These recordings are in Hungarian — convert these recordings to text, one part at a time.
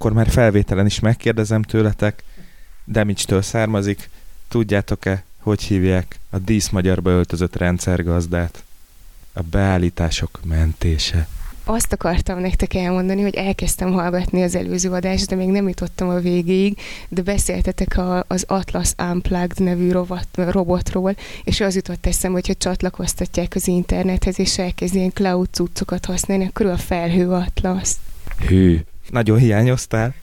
akkor már felvételen is megkérdezem tőletek, Damage-től származik, tudjátok-e, hogy hívják a díszmagyarba öltözött rendszergazdát? A beállítások mentése. Azt akartam nektek elmondani, hogy elkezdtem hallgatni az előző adást, de még nem jutottam a végéig, de beszéltetek a, az Atlas Unplugged nevű rovat, robotról, és az jutott eszembe, hogyha csatlakoztatják az internethez, és elkezd ilyen cloud cuccokat használni, akkor a felhő Atlas. Hű, nagyon hiányoztál.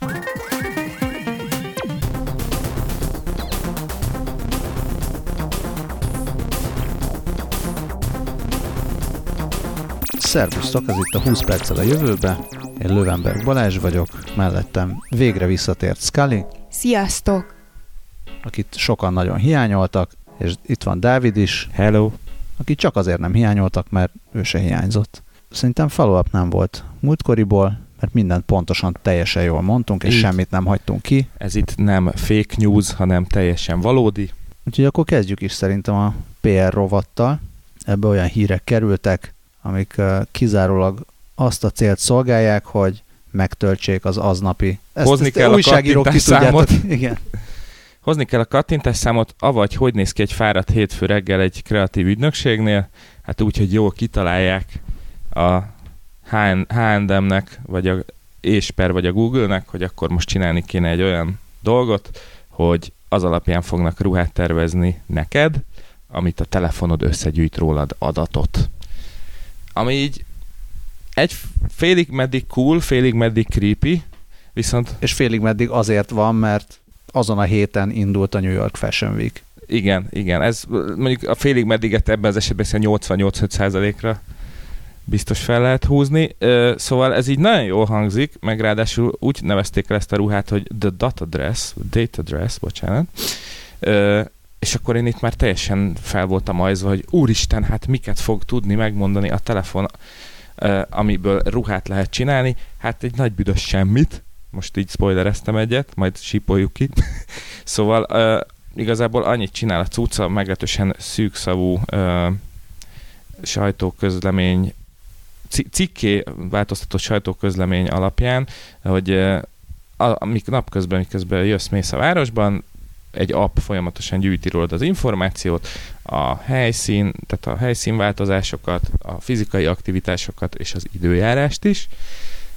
Szervusztok, ez itt a 20 perccel a jövőbe. Én Lövenberg Balázs vagyok, mellettem végre visszatért Scully. Sziasztok! Akit sokan nagyon hiányoltak, és itt van Dávid is. Hello! Akit csak azért nem hiányoltak, mert ő se hiányzott. Szerintem follow nem volt múltkoriból, mert mindent pontosan teljesen jól mondtunk, és Így. semmit nem hagytunk ki. Ez itt nem fake news, hanem teljesen valódi. Úgyhogy akkor kezdjük is szerintem a PR rovattal. Ebbe olyan hírek kerültek, amik kizárólag azt a célt szolgálják, hogy megtöltsék az aznapi. Ezt, Hozni ezt kell a kattintásszámot. Igen. Hozni kell a kattintásszámot, avagy hogy néz ki egy fáradt hétfő reggel egy kreatív ügynökségnél, hát úgy, hogy jól kitalálják a H&M-nek, vagy a Ésper, vagy a Google-nek, hogy akkor most csinálni kéne egy olyan dolgot, hogy az alapján fognak ruhát tervezni neked, amit a telefonod összegyűjt rólad adatot ami így egy félig meddig cool, félig meddig creepy, viszont... És félig meddig azért van, mert azon a héten indult a New York Fashion Week. Igen, igen. Ez mondjuk a félig meddiget ebben az esetben 88% ra biztos fel lehet húzni. Szóval ez így nagyon jól hangzik, meg ráadásul úgy nevezték el ezt a ruhát, hogy the data dress, data dress, bocsánat, és akkor én itt már teljesen fel voltam ajzva, hogy úristen, hát miket fog tudni megmondani a telefon, amiből ruhát lehet csinálni. Hát egy nagy büdös semmit, most így spoilereztem egyet, majd sípoljuk ki. szóval igazából annyit csinál a cucca, meglehetősen szűkszavú sajtóközlemény, cikké változtatott sajtóközlemény alapján, hogy amik napközben, miközben jössz, mész a városban, egy app folyamatosan gyűjti rólad az információt, a helyszín, tehát a helyszínváltozásokat, a fizikai aktivitásokat és az időjárást is.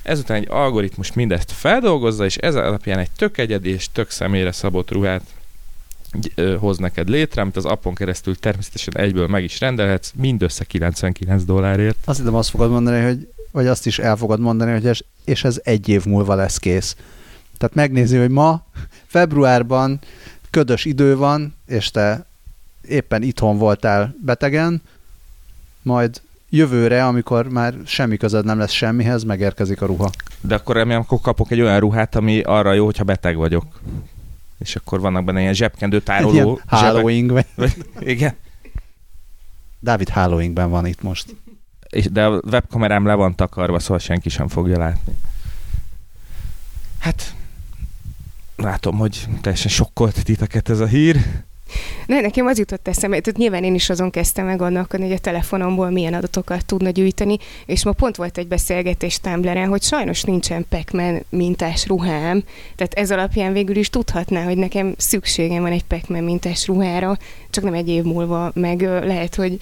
Ezután egy algoritmus mindezt feldolgozza, és ez alapján egy tök egyedi és tök személyre szabott ruhát hoz neked létre, amit az appon keresztül természetesen egyből meg is rendelhetsz, mindössze 99 dollárért. Azt hiszem azt fogod mondani, hogy vagy azt is el fogod mondani, hogy ez, és ez egy év múlva lesz kész. Tehát megnézi, hogy ma, februárban ködös idő van, és te éppen itthon voltál betegen, majd jövőre, amikor már semmi közed nem lesz semmihez, megérkezik a ruha. De akkor remélem, akkor kapok egy olyan ruhát, ami arra jó, hogyha beteg vagyok. És akkor vannak benne ilyen zsebkendő tároló. Ilyen halloween vagy. Igen. Dávid Halloweenben van itt most. És, de a webkamerám le van takarva, szóval senki sem fogja látni. Hát látom, hogy teljesen sokkolt titeket ez a hír. Ne, nekem az jutott eszembe, tehát nyilván én is azon kezdtem meg gondolkodni, hogy a telefonomból milyen adatokat tudna gyűjteni, és ma pont volt egy beszélgetés Tumblr-en, hogy sajnos nincsen pac mintás ruhám, tehát ez alapján végül is tudhatná, hogy nekem szükségem van egy pac mintás ruhára, csak nem egy év múlva, meg lehet, hogy,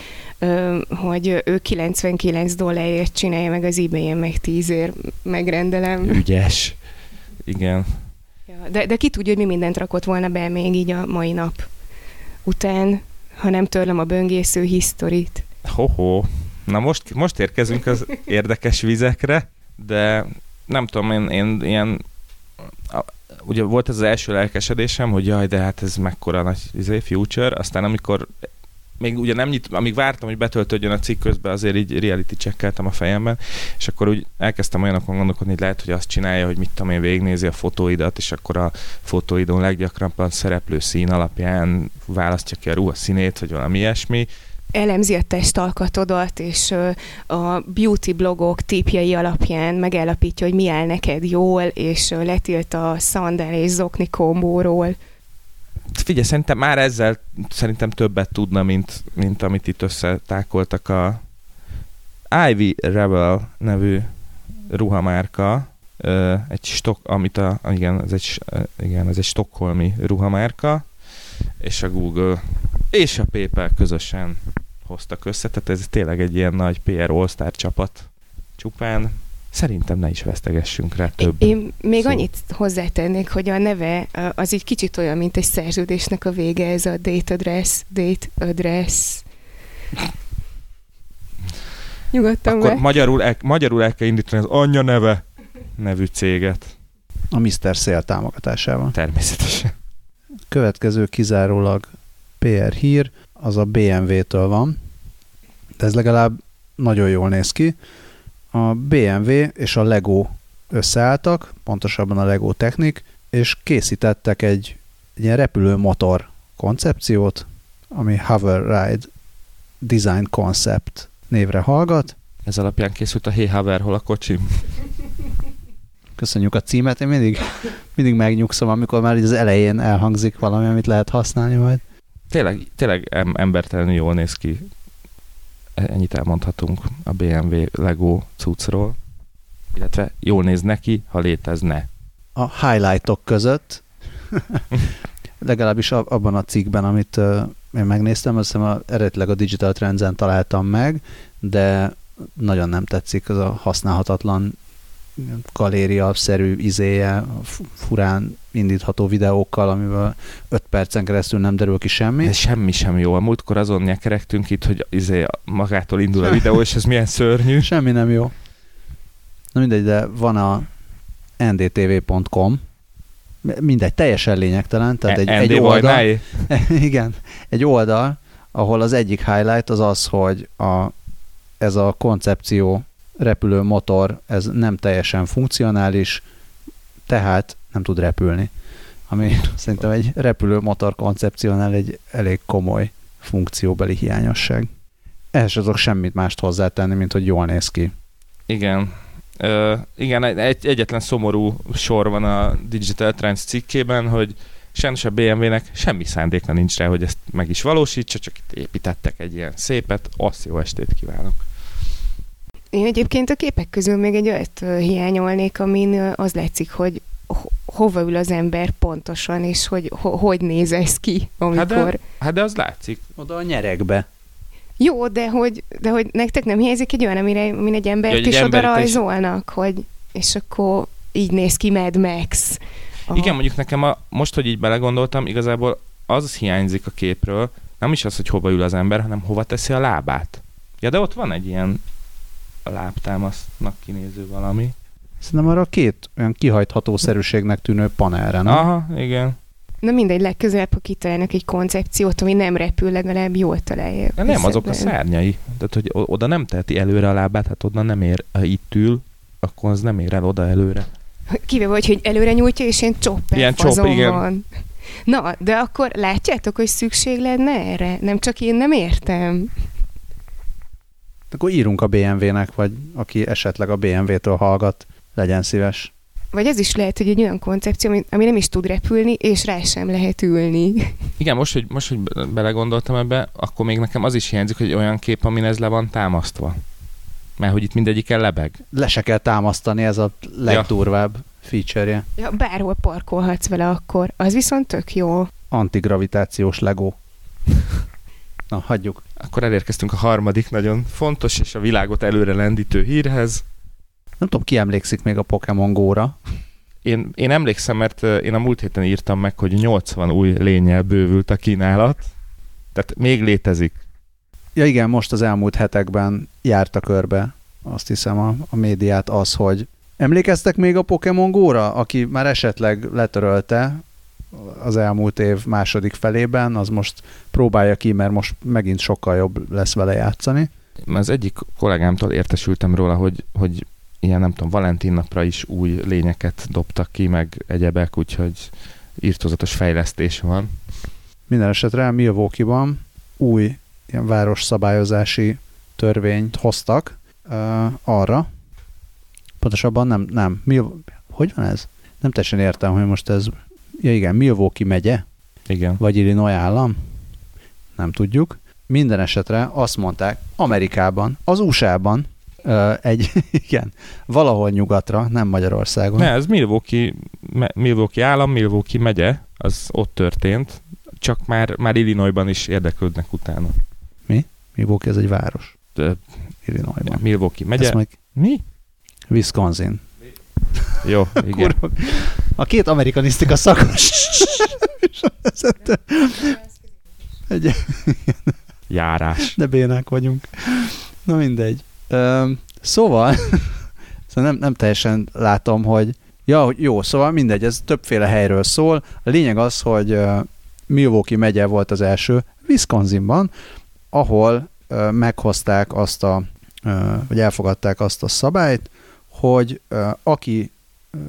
hogy ő 99 dollárért csinálja meg az ebay-en, meg 10 ér megrendelem. Ügyes. Igen. Ja, de, de ki tudja, hogy mi mindent rakott volna be még így a mai nap után, ha nem törlöm a böngésző historit. Ho-ho. Na most, most érkezünk az érdekes vizekre, de nem tudom, én, én ilyen ugye volt ez az első lelkesedésem, hogy jaj, de hát ez mekkora nagy izé, future, aztán amikor még ugye nem nyit, amíg vártam, hogy betöltődjön a cikk közben, azért így reality checkeltem a fejemben, és akkor úgy elkezdtem olyanokon gondolkodni, hogy lehet, hogy azt csinálja, hogy mit tudom én, végignézi a fotóidat, és akkor a fotóidon leggyakrabban szereplő szín alapján választja ki a ruha színét, vagy valami ilyesmi, elemzi a testalkatodat, és a beauty blogok típjai alapján megállapítja, hogy mi áll neked jól, és letilt a szandál és zokni kombóról figyelj, szerintem már ezzel szerintem többet tudna, mint, mint amit itt összetákoltak a Ivy Rebel nevű ruhamárka, egy stok, amit a, igen, ez egy, igen, ez egy stokholmi ruhamárka, és a Google és a PayPal közösen hoztak össze, tehát ez tényleg egy ilyen nagy PR All-Star csapat csupán. Szerintem ne is vesztegessünk rá több. Én még szó. annyit hozzátennék, hogy a neve az egy kicsit olyan, mint egy szerződésnek a vége, ez a date address, date address. Nyugodtan Akkor be. magyarul el, magyarul el kell indítani az anyja neve nevű céget. A Mr. Szél támogatásával. Természetesen. Következő kizárólag PR hír, az a BMW-től van, de ez legalább nagyon jól néz ki. A BMW és a Lego összeálltak, pontosabban a Lego Technik, és készítettek egy, egy ilyen repülőmotor koncepciót, ami Hover Ride Design Concept névre hallgat. Ez alapján készült a Hey Haver, hol a kocsi. Köszönjük a címet, én mindig, mindig megnyugszom, amikor már így az elején elhangzik valami, amit lehet használni majd. Tényleg, tényleg em- embertelenül jól néz ki. Ennyit elmondhatunk a BMW Lego cuccról. Illetve jól néz neki, ha létezne. a highlightok között, legalábbis ab- abban a cikkben, amit én megnéztem, azt hiszem a, eredetileg a Digital Trends-en találtam meg, de nagyon nem tetszik az a használhatatlan galéria-szerű izéje, fu- furán indítható videókkal, amiből 5 percen keresztül nem derül ki semmi. Ez semmi sem jó. A múltkor azon nyekeregtünk itt, hogy izé magától indul a videó, és ez milyen szörnyű. Semmi nem jó. Na mindegy, de van a ndtv.com, mindegy, teljesen lényegtelen, tehát egy, egy oldal, igen, egy oldal, ahol az egyik highlight az az, hogy a, ez a koncepció repülő motor, ez nem teljesen funkcionális, tehát nem tud repülni. Ami szerintem egy repülő motor koncepciónál egy elég komoly funkcióbeli hiányosság. Ehhez tudok semmit mást hozzátenni, mint hogy jól néz ki. Igen. Ö, igen, egy, egyetlen szomorú sor van a Digital Trends cikkében, hogy sajnos a BMW-nek semmi szándéka nincs rá, hogy ezt meg is valósítsa, csak itt építettek egy ilyen szépet, azt jó estét kívánok. Én egyébként a képek közül még egy olyat hiányolnék, amin az látszik, hogy ho- hova ül az ember pontosan, és hogy ho- hogy néz ez ki, amikor... Hát de, hát de az látszik. Oda a nyerekbe. Jó, de hogy, de hogy nektek nem hiányzik egy olyan, amire, amin egy embert Ja, is egy oda embert is- rajzolnak, hogy és akkor így néz ki Mad Max. A- Igen, mondjuk nekem a, most, hogy így belegondoltam, igazából az hiányzik a képről, nem is az, hogy hova ül az ember, hanem hova teszi a lábát. Ja, de ott van egy ilyen lábtámasznak kinéző valami. Szerintem arra két olyan kihajtható szerűségnek tűnő panelre, nem? Aha, igen. Na mindegy, legközelebb, ha kitalálnak egy koncepciót, ami nem repül, legalább jól találja. De nem, azok a szárnyai. Tehát, hogy oda nem teheti előre a lábát, hát oda nem ér, ha itt ül, akkor az nem ér el oda előre. Kivéve vagy, hogy előre nyújtja, és ilyen csopper Ilyen csop, igen. van. Na, de akkor látjátok, hogy szükség lenne erre? Nem csak én nem értem. Akkor írunk a BMW-nek, vagy aki esetleg a BMW-től hallgat, legyen szíves. Vagy ez is lehet, hogy egy olyan koncepció, ami, ami nem is tud repülni, és rá sem lehet ülni. Igen, most, hogy, most, hogy be- belegondoltam ebbe, akkor még nekem az is hiányzik, hogy olyan kép, amin ez le van támasztva. Mert hogy itt mindegyiken lebeg. Le se kell támasztani, ez a legdurvább feature-je. Ja, bárhol parkolhatsz vele akkor. Az viszont tök jó. Antigravitációs Lego. Na, hagyjuk. Akkor elérkeztünk a harmadik nagyon fontos és a világot előre lendítő hírhez. Nem tudom, ki emlékszik még a Pokémon Go-ra. Én, én emlékszem, mert én a múlt héten írtam meg, hogy 80 új lényel bővült a kínálat. Tehát még létezik. Ja igen, most az elmúlt hetekben járta körbe, azt hiszem a, a médiát az, hogy emlékeztek még a Pokémon Go-ra, aki már esetleg letörölte az elmúlt év második felében, az most próbálja ki, mert most megint sokkal jobb lesz vele játszani. Az egyik kollégámtól értesültem róla, hogy, hogy ilyen nem tudom, Valentin napra is új lényeket dobtak ki, meg egyebek, úgyhogy írtozatos fejlesztés van. Minden esetre Milwaukee-ban új ilyen városszabályozási törvényt hoztak uh, arra, pontosabban nem, nem, Mil- hogy van ez? Nem teljesen értem, hogy most ez, ja igen, Milwaukee megye, Igen. vagy Illinois állam, nem tudjuk. Minden esetre azt mondták, Amerikában, az USA-ban egy, igen, valahol nyugatra, nem Magyarországon. Ne, ez Milwaukee, Milwaukee állam, Milwaukee megye, az ott történt, csak már, már Illinoisban is érdeklődnek utána. Milwaukee ez egy város. De, Illinoisban. Milwaukee megye. Ezt meg Mi? Wisconsin. Jó, igen. Kurva. A két amerikanisztika szakos. egy, Járás. de bénák vagyunk. Na mindegy. Öm, szóval, szóval nem, nem teljesen látom, hogy ja, jó, szóval mindegy, ez többféle helyről szól. A lényeg az, hogy ö, Milwaukee megye volt az első, Wisconsinban, ahol meghozták azt a, vagy elfogadták azt a szabályt, hogy aki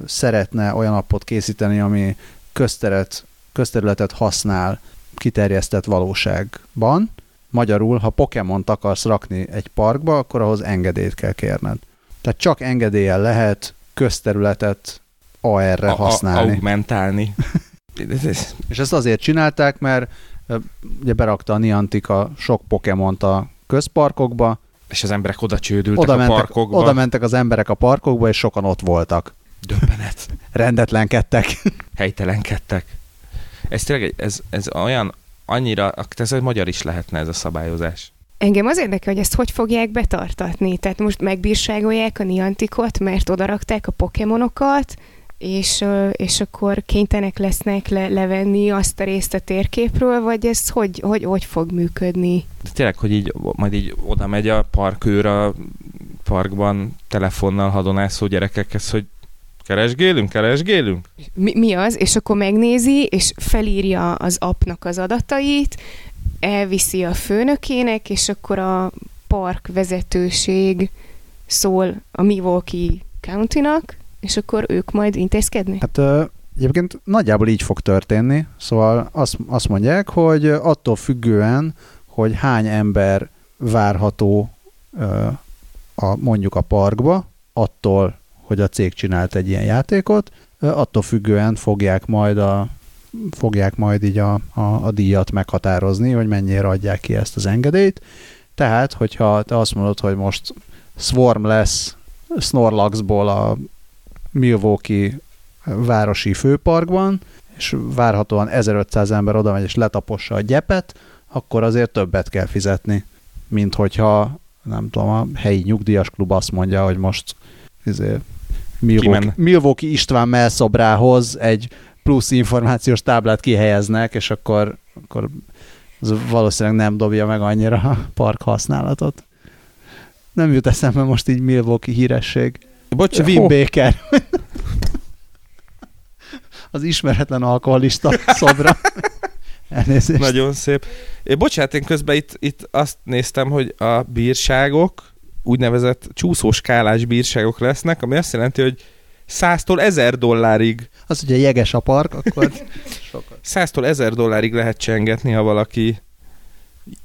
szeretne olyan appot készíteni, ami közteret, közterületet használ kiterjesztett valóságban, Magyarul, ha Pokémont akarsz rakni egy parkba, akkor ahhoz engedélyt kell kérned. Tehát csak engedéllyel lehet közterületet AR-re A- a- használni. Augmentálni. És ezt azért csinálták, mert ugye berakta a Niantic a sok Pokémont a közparkokba, És az emberek oda csődültek oda a mentek, parkokba. oda mentek az emberek a parkokba, és sokan ott voltak. Döbbenet. Rendetlenkedtek. Helytelenkedtek. Ez tényleg, egy- ez, ez olyan, annyira, ez egy magyar is lehetne ez a szabályozás. Engem az érdekel, hogy ezt hogy fogják betartatni. Tehát most megbírságolják a Niantikot, mert odarakták a pokémonokat, és, és akkor kénytelenek lesznek le, levenni azt a részt a térképről, vagy ez hogy, hogy, hogy fog működni? De tényleg, hogy így majd így oda megy a parkőr a parkban telefonnal hadonászó gyerekekhez, hogy keresgélünk, keresgélünk? Mi, mi az? És akkor megnézi, és felírja az appnak az adatait, elviszi a főnökének, és akkor a park vezetőség szól a Milwaukee County-nak, és akkor ők majd intézkednek? Hát egyébként nagyjából így fog történni, szóval azt, azt mondják, hogy attól függően, hogy hány ember várható a, mondjuk a parkba, attól, hogy a cég csinált egy ilyen játékot, attól függően fogják majd a fogják majd így a, a, a díjat meghatározni, hogy mennyire adják ki ezt az engedélyt. Tehát, hogyha te azt mondod, hogy most Swarm lesz Snorlaxból a Milwaukee városi főparkban, és várhatóan 1500 ember oda megy és letapossa a gyepet, akkor azért többet kell fizetni, mint hogyha nem tudom, a helyi nyugdíjas klub azt mondja, hogy most izé, Milwaukee. Milwaukee István melszobrához egy plusz információs táblát kihelyeznek, és akkor, akkor az valószínűleg nem dobja meg annyira a park használatot. Nem jut eszembe most így Milwaukee híresség. Bocs, Wim Baker. Az ismeretlen alkoholista szobra. Elnézést. Nagyon szép. É, bocsánat, én közben itt, itt azt néztem, hogy a bírságok úgynevezett csúszóskálás bírságok lesznek, ami azt jelenti, hogy 100-tól 1000 dollárig Az ugye jeges a park, akkor 100-tól 1000 dollárig lehet csengetni, ha valaki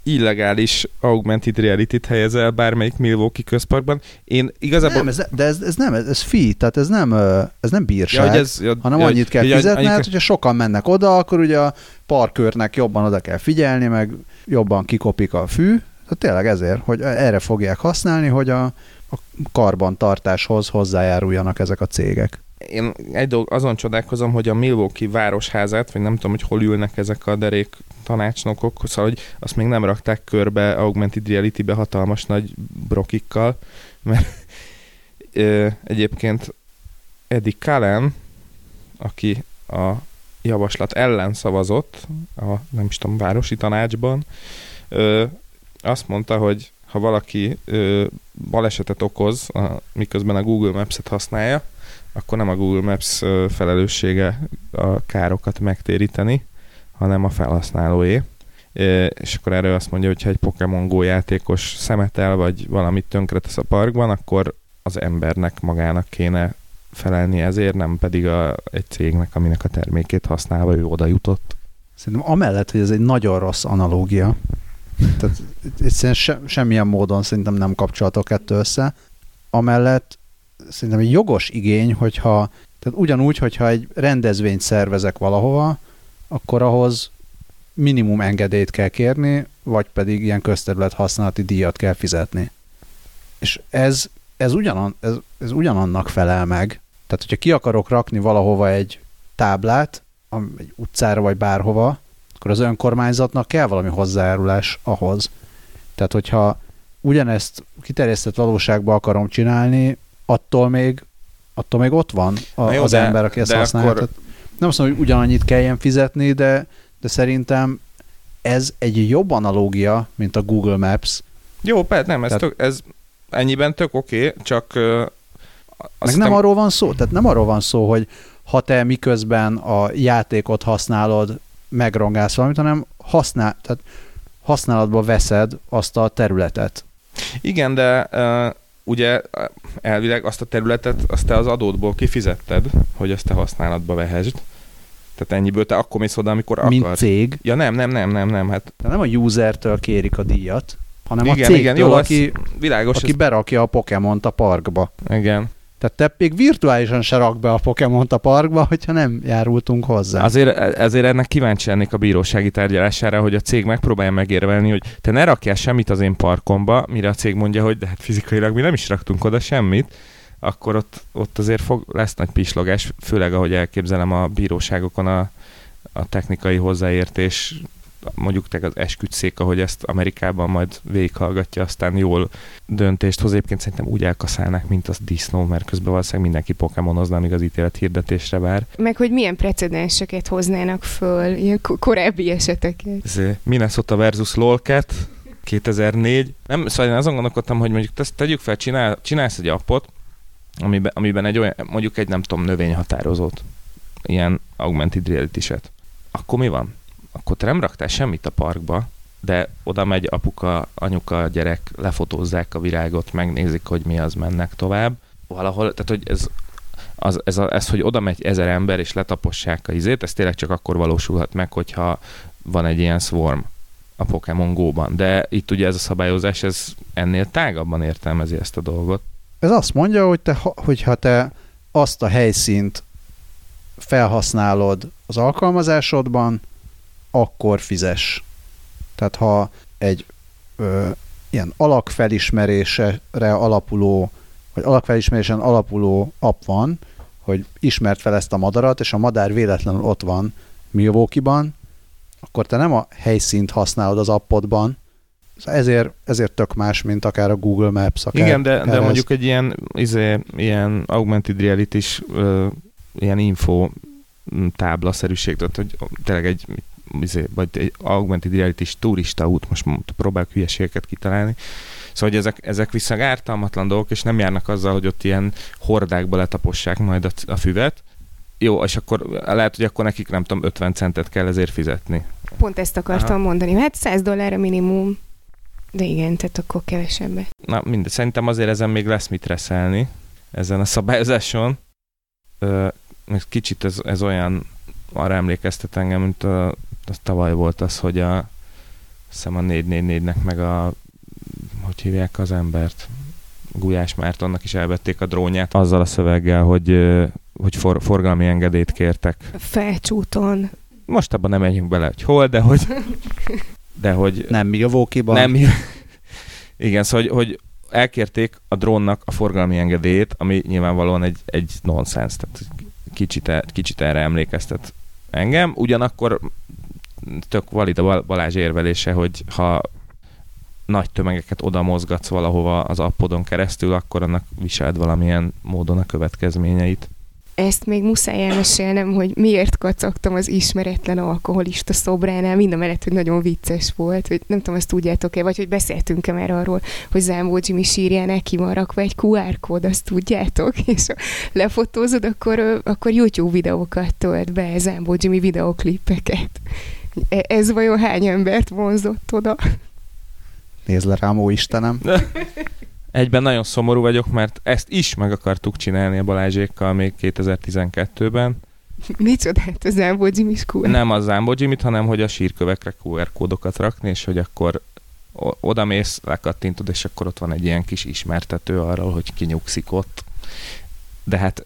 illegális augmented reality-t helyez el bármelyik Milwaukee közparkban. Én igazából... nem, ez, de ez, ez nem, ez, ez tehát ez nem, ez nem bírság. Ja, hogy ez, ja, hanem ja, annyit kell hogy- fizetni, hát hogyha sokan mennek oda, akkor ugye a parkőrnek jobban oda kell figyelni, meg jobban kikopik a fű. Tehát tényleg ezért, hogy erre fogják használni, hogy a, a karbantartáshoz hozzájáruljanak ezek a cégek. Én egy dolog, azon csodálkozom, hogy a Milwaukee városházát, vagy nem tudom, hogy hol ülnek ezek a derék tanácsnokok, szóval, hogy azt még nem rakták körbe augmented reality-be hatalmas nagy brokikkal, mert ö, egyébként Eddie Cullen, aki a javaslat ellen szavazott, a nem is tudom, városi tanácsban, ö, azt mondta, hogy ha valaki ö, balesetet okoz, a, miközben a Google Maps-et használja, akkor nem a Google Maps felelőssége a károkat megtéríteni, hanem a felhasználóé. És akkor erről azt mondja, hogy ha egy Pokémon Go játékos szemetel, vagy valamit tönkretesz a parkban, akkor az embernek magának kéne felelni ezért, nem pedig a, egy cégnek, aminek a termékét használva ő oda jutott. Szerintem amellett, hogy ez egy nagyon rossz analógia, tehát egyszerűen se, semmilyen módon szerintem nem kapcsolatok kettő össze, amellett szerintem egy jogos igény, hogyha, tehát ugyanúgy, hogyha egy rendezvényt szervezek valahova, akkor ahhoz minimum engedélyt kell kérni, vagy pedig ilyen közterület használati díjat kell fizetni. És ez, ez, ugyanan, ez, ez ugyanannak felel meg. Tehát, hogyha ki akarok rakni valahova egy táblát, egy utcára vagy bárhova, akkor az önkormányzatnak kell valami hozzájárulás ahhoz. Tehát, hogyha ugyanezt kiterjesztett valóságba akarom csinálni, attól még, attól még ott van a, jó, az de, ember, aki ezt használja. Akkor... Nem azt mondom, hogy ugyanannyit kelljen fizetni, de, de szerintem ez egy jobb analógia, mint a Google Maps. Jó, persze, nem, ez, tehát, tök, ez ennyiben tök oké, okay, csak uh, meg nem arról van szó, tehát nem arról van szó, hogy ha te miközben a játékot használod, megrongálsz valamit, hanem használ, tehát használatba veszed azt a területet. Igen, de uh, ugye elvileg azt a területet, azt te az adódból kifizetted, hogy azt te használatba vehesd. Tehát ennyiből te akkor mész oda, amikor akarsz. Mint cég? Ja nem, nem, nem, nem, nem. Hát... De nem a usertől kérik a díjat, hanem igen, a cégtől, igen, jó, aki, világos, aki ez... berakja a Pokémont a parkba. Igen. Tehát te még virtuálisan se rak be a Pokémon a parkba, hogyha nem járultunk hozzá. Azért, ezért ennek kíváncsi lennék a bírósági tárgyalására, hogy a cég megpróbálja megérvelni, hogy te ne rakjál semmit az én parkomba, mire a cég mondja, hogy de hát fizikailag mi nem is raktunk oda semmit, akkor ott, ott azért fog, lesz nagy pislogás, főleg ahogy elképzelem a bíróságokon a, a technikai hozzáértés mondjuk te az esküdszék, ahogy ezt Amerikában majd végighallgatja, aztán jól döntést hoz. Egyébként szerintem úgy elkaszálnák, mint az disznó, mert közben valószínűleg mindenki pokémonozna, amíg az ítélet hirdetésre vár. Meg hogy milyen precedenseket hoznának föl, ilyen korábbi eseteket. Ez Minnesota versus Lolcat, 2004. Nem, szóval én azon gondolkodtam, hogy mondjuk ezt tegyük fel, csinál, csinálsz egy appot, amiben, amiben egy olyan, mondjuk egy nem tudom, növényhatározót, ilyen augmented reality-set. Akkor mi van? Akkor te nem raktál semmit a parkba, de oda megy apuka, anyuka, gyerek, lefotózzák a virágot, megnézik, hogy mi az, mennek tovább. Valahol, tehát hogy ez, az, ez, a, ez, hogy oda megy ezer ember, és letapossák a izét, ez tényleg csak akkor valósulhat meg, hogyha van egy ilyen swarm a Pokémon Go-ban. De itt ugye ez a szabályozás, ez ennél tágabban értelmezi ezt a dolgot. Ez azt mondja, hogy te, hogyha te azt a helyszínt felhasználod az alkalmazásodban, akkor fizes. Tehát ha egy ö, ilyen alakfelismerésre alapuló, vagy alakfelismerésen alapuló app van, hogy ismert fel ezt a madarat, és a madár véletlenül ott van Milwaukee-ban, akkor te nem a helyszínt használod az appodban, ezért, ezért tök más, mint akár a Google Maps. Akár Igen, de, de mondjuk egy ilyen, izé, ilyen augmented reality is, ilyen info táblaszerűség, tehát hogy tényleg egy vagy egy augmented reality turista út, most próbálok hülyeségeket kitalálni, Szóval, hogy ezek, ezek viszont ártalmatlan dolgok, és nem járnak azzal, hogy ott ilyen hordákba letapossák majd a, a füvet. Jó, és akkor lehet, hogy akkor nekik nem tudom, 50 centet kell ezért fizetni. Pont ezt akartam Aha. mondani. Hát 100 dollár a minimum. De igen, tehát akkor kevesebbet. Na mindegy, szerintem azért ezen még lesz mit reszelni, ezen a szabályozáson. Ö, kicsit ez, ez olyan arra emlékeztet engem, mint a az tavaly volt az, hogy a hiszem a 444-nek meg a hogy hívják az embert? Gulyás Mártonnak is elvették a drónját azzal a szöveggel, hogy, hogy for, forgalmi engedélyt kértek. Felcsúton. Most abban nem menjünk bele, hogy hol, de hogy... De hogy nem Milwaukee-ban. Nem, igen, szóval, hogy, hogy elkérték a drónnak a forgalmi engedélyét, ami nyilvánvalóan egy, egy nonsens, tehát kicsit, kicsit erre emlékeztet engem. Ugyanakkor tök valid a Balázs érvelése, hogy ha nagy tömegeket oda mozgatsz valahova az appodon keresztül, akkor annak viseld valamilyen módon a következményeit. Ezt még muszáj elmesélnem, hogy miért kacagtam az ismeretlen alkoholista szobránál, mind a mellett, hogy nagyon vicces volt, hogy nem tudom, azt tudjátok-e, vagy hogy beszéltünk-e már arról, hogy Zámbó Jimmy sírjánál ki van rakva egy QR kód, azt tudjátok, és ha lefotózod, akkor, akkor YouTube videókat tölt be, Zámbó Jimmy videoklipeket. E, ez vajon hány embert vonzott oda? Nézd le rám, ó Istenem! Egyben nagyon szomorú vagyok, mert ezt is meg akartuk csinálni a Balázsékkal még 2012-ben. Micsodát a Zámbó jimmy Nem a Zámbó jimmy hanem hogy a sírkövekre QR kódokat rakni, és hogy akkor oda mész, lekattintod, és akkor ott van egy ilyen kis ismertető arról, hogy kinyugszik ott. De hát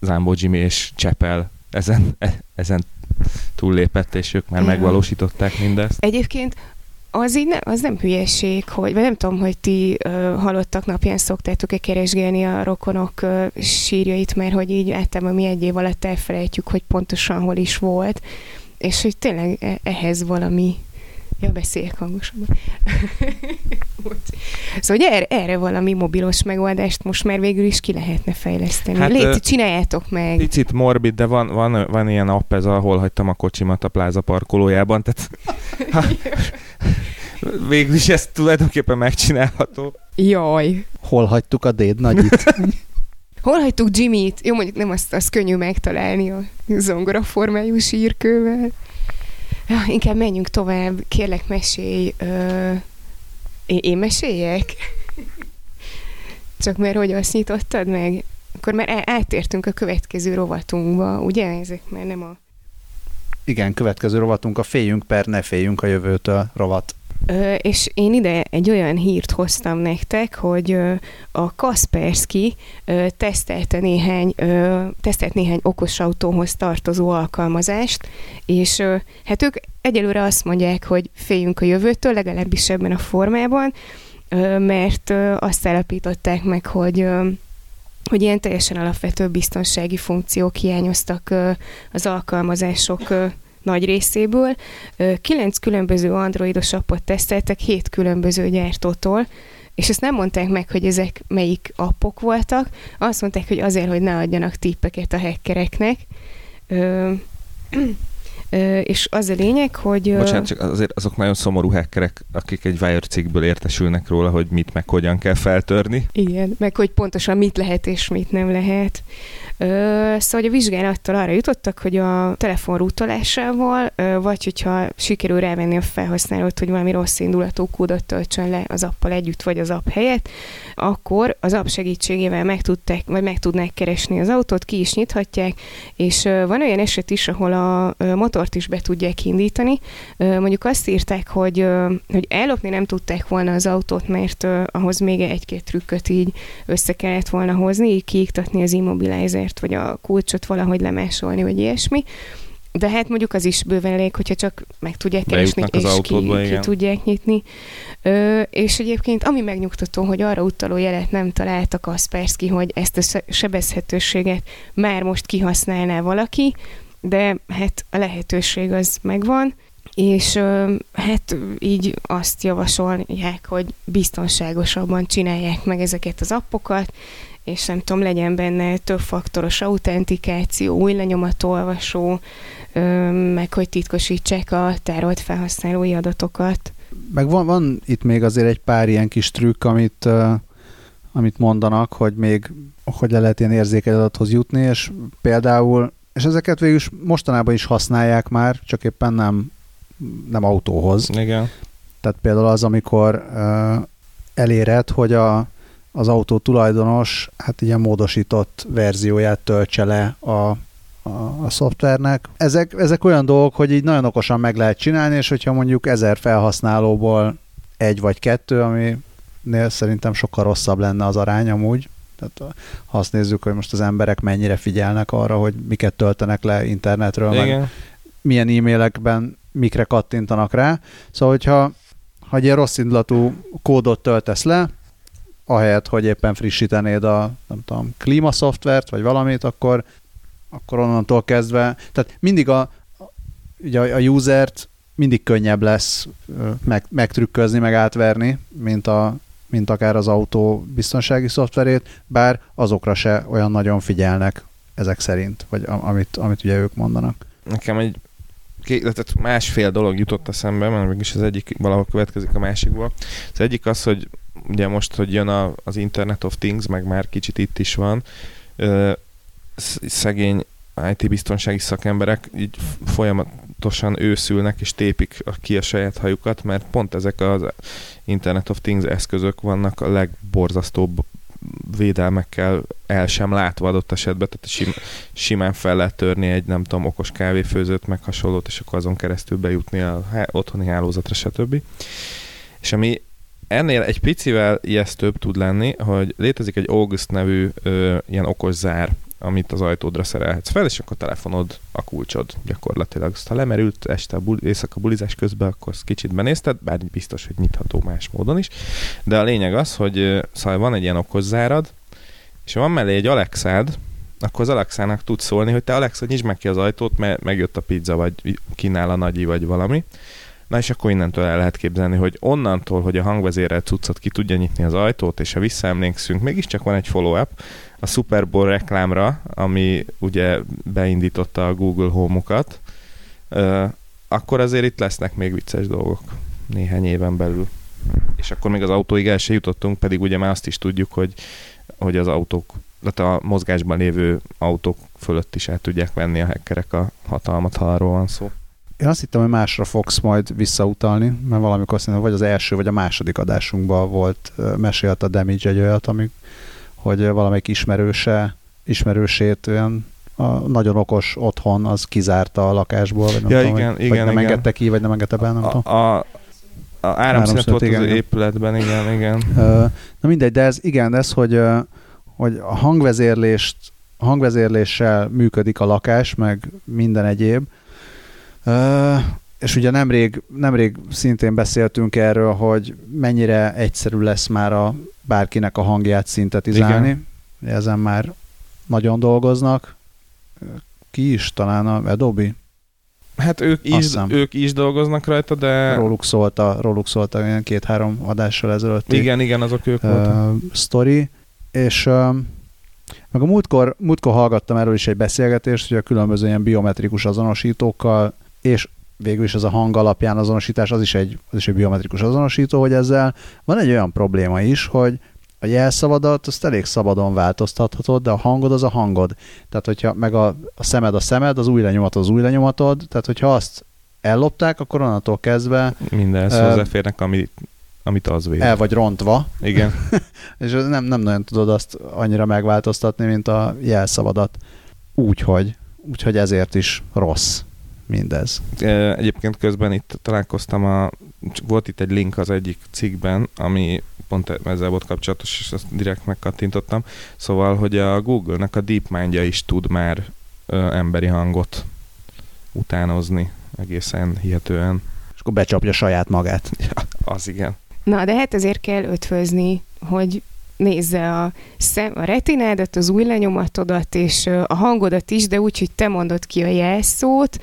Zámbó Jimmy és Csepel ezen, e, ezen túllépett, és ők már ja. megvalósították mindezt. Egyébként az így nem, az nem hülyeség, hogy, vagy nem tudom, hogy ti ö, halottak napján szoktátok-e keresgélni a rokonok ö, sírjait, mert hogy így általában mi egy év alatt elfelejtjük, hogy pontosan hol is volt, és hogy tényleg e- ehhez valami Ja, beszéljek hangosabban. szóval hogy erre, erre valami mobilos megoldást most már végül is ki lehetne fejleszteni. Hát, Légy, csináljátok meg. Picit morbid, de van, van, van ilyen app, ez ahol hagytam a kocsimat a pláza parkolójában, tehát ha, végül is ez tulajdonképpen megcsinálható. Jaj. Hol hagytuk a déd nagyit? Hol hagytuk Jimmy-t? Jó, mondjuk nem azt, az könnyű megtalálni a zongora formájú sírkővel. Ja, inkább menjünk tovább. Kérlek, mesélj. Ö, én, meséljek? Csak mert hogy azt nyitottad meg? Akkor már átértünk a következő rovatunkba, ugye? Ezek már nem a... Igen, következő rovatunk a féljünk per ne féljünk a jövőtől rovat. És én ide egy olyan hírt hoztam nektek, hogy a Kaspersky tesztelte néhány, tesztelt néhány okos autóhoz tartozó alkalmazást, és hát ők egyelőre azt mondják, hogy féljünk a jövőtől, legalábbis ebben a formában, mert azt állapították meg, hogy hogy ilyen teljesen alapvető biztonsági funkciók hiányoztak az alkalmazások nagy részéből. Kilenc különböző androidos appot teszteltek, hét különböző gyártótól, és ezt nem mondták meg, hogy ezek melyik appok voltak, azt mondták, hogy azért, hogy ne adjanak tippeket a hackereknek. Ö, és az a lényeg, hogy... Bocsánat, csak azért azok nagyon szomorú hackerek, akik egy Wire cikkből értesülnek róla, hogy mit meg hogyan kell feltörni. Igen, meg hogy pontosan mit lehet és mit nem lehet. Szóval a vizsgálattal arra jutottak, hogy a telefon rútolásával, vagy hogyha sikerül rávenni a felhasználót, hogy valami rossz indulatú kódot töltsön le az appal együtt, vagy az app helyett, akkor az app segítségével meg tudták, vagy meg tudnák keresni az autót, ki is nyithatják, és van olyan eset is, ahol a ö, motort is be tudják indítani. Mondjuk azt írták, hogy, hogy ellopni nem tudták volna az autót, mert ahhoz még egy-két trükköt így össze kellett volna hozni, így kiiktatni az immobilizer papírt, vagy a kulcsot valahogy lemásolni, vagy ilyesmi. De hát mondjuk az is bőven elég, hogyha csak meg tudják keresni, és autódba, ki, ki tudják nyitni. Ö, és egyébként ami megnyugtató, hogy arra utaló jelet nem találta Kaspersky, hogy ezt a sebezhetőséget már most kihasználná valaki, de hát a lehetőség az megvan, és hát így azt javasolják, hogy biztonságosabban csinálják meg ezeket az appokat, és nem tudom, legyen benne többfaktoros autentikáció, új lenyomatolvasó, meg hogy titkosítsák a tárolt felhasználói adatokat. Meg van, van itt még azért egy pár ilyen kis trükk, amit, amit mondanak, hogy még hogy le lehet ilyen érzékeny adathoz jutni, és például, és ezeket végül is mostanában is használják már, csak éppen nem, nem autóhoz. Igen. Tehát például az, amikor uh, eléred, hogy a, az autó tulajdonos hát ilyen módosított verzióját töltse le a, a, a szoftvernek. Ezek, ezek olyan dolgok, hogy így nagyon okosan meg lehet csinálni, és hogyha mondjuk ezer felhasználóból egy vagy kettő, aminél szerintem sokkal rosszabb lenne az arány amúgy, tehát ha azt nézzük, hogy most az emberek mennyire figyelnek arra, hogy miket töltenek le internetről, Igen. meg milyen e-mailekben mikre kattintanak rá. Szóval, hogyha ha egy ilyen rossz indulatú kódot töltesz le, ahelyett, hogy éppen frissítenéd a nem tudom, klímaszoftvert, vagy valamit, akkor, akkor onnantól kezdve, tehát mindig a, ugye a usert mindig könnyebb lesz meg, megtrükközni, meg átverni, mint, a, mint akár az autó biztonsági szoftverét, bár azokra se olyan nagyon figyelnek ezek szerint, vagy amit, amit ugye ők mondanak. Nekem egy tehát másfél dolog jutott a szembe, mert mégis az egyik valahol következik a másikból. Az egyik az, hogy ugye most, hogy jön a, az Internet of Things, meg már kicsit itt is van, szegény IT biztonsági szakemberek így folyamatosan őszülnek és tépik ki a saját hajukat, mert pont ezek az Internet of Things eszközök vannak a legborzasztóbb védelmekkel el sem látva adott esetben, tehát sim, simán fel lehet törni egy, nem tudom, okos kávéfőzőt, meg hasonlót, és akkor azon keresztül bejutni a otthoni hálózatra, stb. És ami ennél egy picivel ijesztőbb tud lenni, hogy létezik egy August nevű ö, ilyen okos zár, amit az ajtódra szerelhetsz fel, és akkor telefonod a kulcsod gyakorlatilag. Azt ha lemerült este a bul- éjszaka bulizás közben, akkor azt kicsit benézted, bár biztos, hogy nyitható más módon is. De a lényeg az, hogy szóval van egy ilyen okos zárad, és van mellé egy Alexád, akkor az Alexának tudsz szólni, hogy te Alexa, nyisd meg ki az ajtót, mert megjött a pizza, vagy kínál a nagyi, vagy valami. Na és akkor innentől el lehet képzelni, hogy onnantól, hogy a hangvezérelt cuccot ki tudja nyitni az ajtót, és ha visszaemlékszünk, mégiscsak van egy follow-up a Super Bowl reklámra, ami ugye beindította a Google Home-okat, ö, akkor azért itt lesznek még vicces dolgok néhány éven belül. És akkor még az autóig el se jutottunk, pedig ugye már azt is tudjuk, hogy, hogy az autók, tehát a mozgásban lévő autók fölött is el tudják venni a hackerek a hatalmat, ha arról van szó. Én azt hittem, hogy másra fogsz majd visszautalni, mert valamikor szerintem vagy az első, vagy a második adásunkban volt, mesélt a Damage egy olyat, amik, hogy valamelyik ismerőse, ismerősét olyan a nagyon okos otthon, az kizárta a lakásból, vagy nem Ja, tudom, igen, vagy, igen, vagy nem igen. engedte ki, vagy nem engedte be, nem tudom. A, a, a áramszünet volt az igen, igen. épületben, igen, igen. Na mindegy, de ez igen, ez, hogy, hogy a hangvezérlést, a hangvezérléssel működik a lakás, meg minden egyéb. És ugye nemrég, nemrég szintén beszéltünk erről, hogy mennyire egyszerű lesz már a bárkinek a hangját szintetizálni. Ezen már nagyon dolgoznak. Ki is? Talán a Adobe? Hát ők is, ők is dolgoznak rajta, de... Róluk szólt a, róluk szólt a ilyen két-három adással ezelőtt. Igen, igen, azok ők voltak. sztori, és uh, meg a múltkor, múltkor hallgattam erről is egy beszélgetést, hogy a különböző ilyen biometrikus azonosítókkal, és végül is ez a hang alapján azonosítás, az is egy, az is egy biometrikus azonosító, hogy ezzel van egy olyan probléma is, hogy a jelszavadat azt elég szabadon változtathatod, de a hangod az a hangod. Tehát, hogyha meg a, a szemed a szemed, az új lenyomatod az új lenyomatod, tehát hogyha azt ellopták, akkor onnantól kezdve Mindenhez Ö, hozzáférnek, amit, amit az véd. el vagy rontva, Igen. és nem, nem nagyon tudod azt annyira megváltoztatni, mint a jelszavadat. Úgyhogy, úgyhogy ezért is rossz mindez. Egyébként közben itt találkoztam, a, volt itt egy link az egyik cikkben, ami pont ezzel volt kapcsolatos, és azt direkt megkattintottam. Szóval, hogy a Google-nek a DeepMind-ja is tud már ö, emberi hangot utánozni egészen hihetően. És akkor becsapja saját magát. Ja, az igen. Na, de hát ezért kell ötvözni, hogy nézze a, szem, a retinádat, az új lenyomatodat, és a hangodat is, de úgy, hogy te mondod ki a jelszót,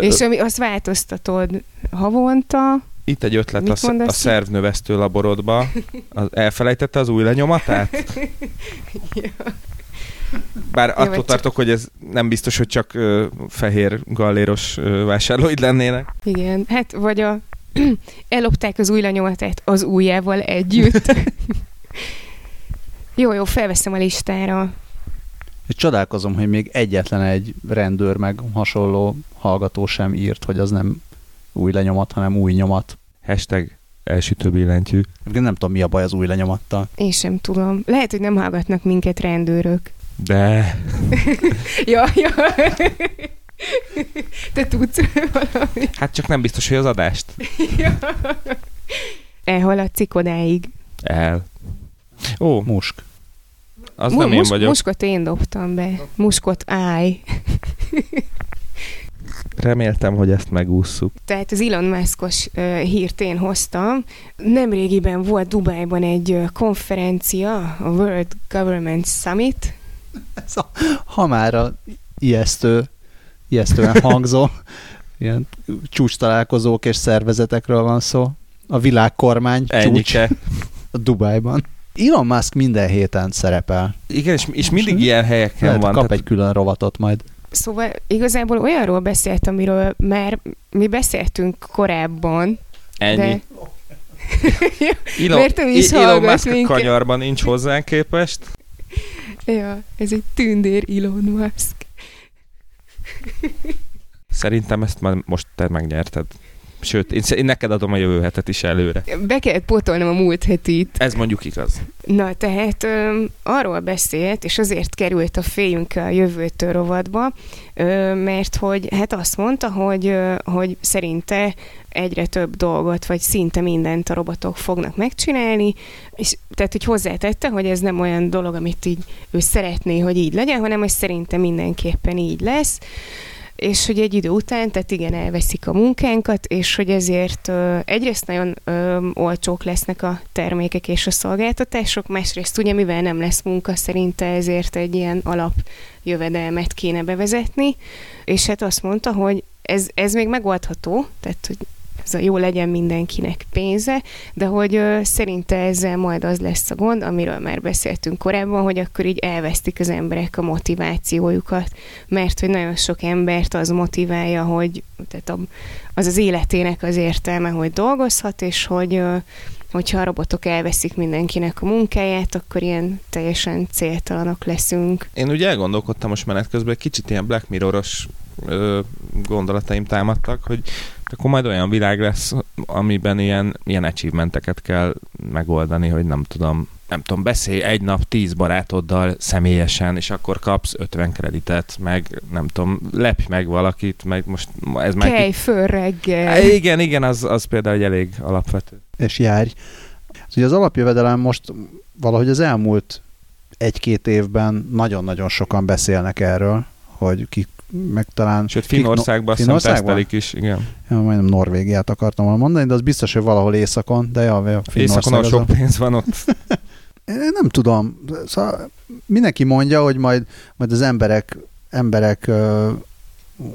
és ami, azt változtatod havonta. Itt egy ötlet Mit a, a szervnövesztő laborodba. Az, elfelejtette az új lenyomatát? Bár attól vagy tartok, hogy ez nem biztos, hogy csak ö, fehér galléros ö, vásárlóid lennének. Igen, hát vagy a ellopták az új lenyomatát az újjával együtt. jó, jó, felveszem a listára. És csodálkozom, hogy még egyetlen egy rendőr meg hasonló hallgató sem írt, hogy az nem új lenyomat, hanem új nyomat. Hashtag elsütő billentyű. Én nem tudom, mi a baj az új lenyomattal. Én sem tudom. Lehet, hogy nem hallgatnak minket rendőrök. De ja, ja. Te tudsz valami. hát csak nem biztos, hogy az adást. Ja. Elhaladsz odáig. El. Ó, Musk. Az Mu- nem én mus- vagyok. Muskot én dobtam be. Muskot állj. Reméltem, hogy ezt megússzuk. Tehát az Elon Muskos uh, hírt én hoztam. Nemrégiben volt Dubájban egy uh, konferencia, a World Government Summit. Ez a, ha már a ijesztő, ijesztően hangzó, ilyen csúcs találkozók és szervezetekről van szó. A világkormány csúcs Ennyike. a Dubájban. Elon Musk minden héten szerepel. Igen, és, és mindig ilyen helyeken Lehet, van. kap tehát- egy külön rovatot majd. Szóval igazából olyanról beszélt, amiről már mi beszéltünk korábban. Ennyi. De... Elon, Miért nem is Elon Musk minket? kanyarban nincs hozzánk képest. ja, ez egy tündér Elon Musk. Szerintem ezt már most te megnyerted. Sőt, én, én neked adom a jövő hetet is előre. Be kellett pótolnom a múlt hetit. Ez mondjuk igaz. Na, tehát ö, arról beszélt, és azért került a féljünk a jövőtől rovadba, ö, mert hogy hát azt mondta, hogy, ö, hogy szerinte egyre több dolgot, vagy szinte mindent a robotok fognak megcsinálni, és tehát, hogy hozzátette, hogy ez nem olyan dolog, amit így ő szeretné, hogy így legyen, hanem hogy szerinte mindenképpen így lesz és hogy egy idő után, tehát igen, elveszik a munkánkat, és hogy ezért ö, egyrészt nagyon ö, olcsók lesznek a termékek és a szolgáltatások, másrészt ugye, mivel nem lesz munka, szerinte ezért egy ilyen alap jövedelmet kéne bevezetni, és hát azt mondta, hogy ez, ez még megoldható, tehát hogy ez a jó legyen mindenkinek pénze, de hogy ö, szerinte ezzel majd az lesz a gond, amiről már beszéltünk korábban, hogy akkor így elvesztik az emberek a motivációjukat, mert hogy nagyon sok embert az motiválja, hogy tehát a, az az életének az értelme, hogy dolgozhat, és hogy ö, hogyha a robotok elveszik mindenkinek a munkáját, akkor ilyen teljesen céltalanok leszünk. Én ugye elgondolkodtam most menet közben, kicsit ilyen Black Mirror-os gondolataim támadtak, hogy akkor majd olyan világ lesz, amiben ilyen, ilyen achievementeket kell megoldani, hogy nem tudom, nem tudom, beszélj egy nap tíz barátoddal személyesen, és akkor kapsz 50 kreditet, meg nem tudom, lepj meg valakit, meg most ez már... Kelj föl reggel. Igen, igen, az, az például egy elég alapvető. És járj. Ugye az alapjövedelem most valahogy az elmúlt egy-két évben nagyon-nagyon sokan beszélnek erről, hogy ki meg talán... Sőt, Finnországban no, azt tesztelik is, igen. Ja, majdnem Norvégiát akartam volna mondani, de az biztos, hogy valahol északon, de ja, ja Északon a sok pénz van ott. Én nem tudom. Szóval mindenki mondja, hogy majd, majd az emberek, emberek uh,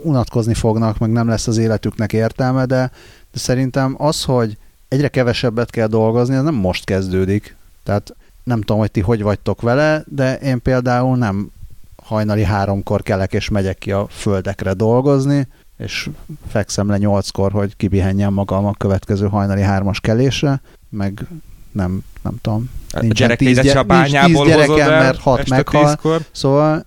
unatkozni fognak, meg nem lesz az életüknek értelme, de, de szerintem az, hogy egyre kevesebbet kell dolgozni, ez nem most kezdődik. Tehát nem tudom, hogy ti hogy vagytok vele, de én például nem hajnali háromkor kelek és megyek ki a földekre dolgozni, és fekszem le nyolckor, hogy kibihenjem magam a következő hajnali hármas kelésre, meg nem, nem tudom. A gyerek tíz, gy- a bányából tíz gyerekem, mert hat meghal. Tízkor. Szóval,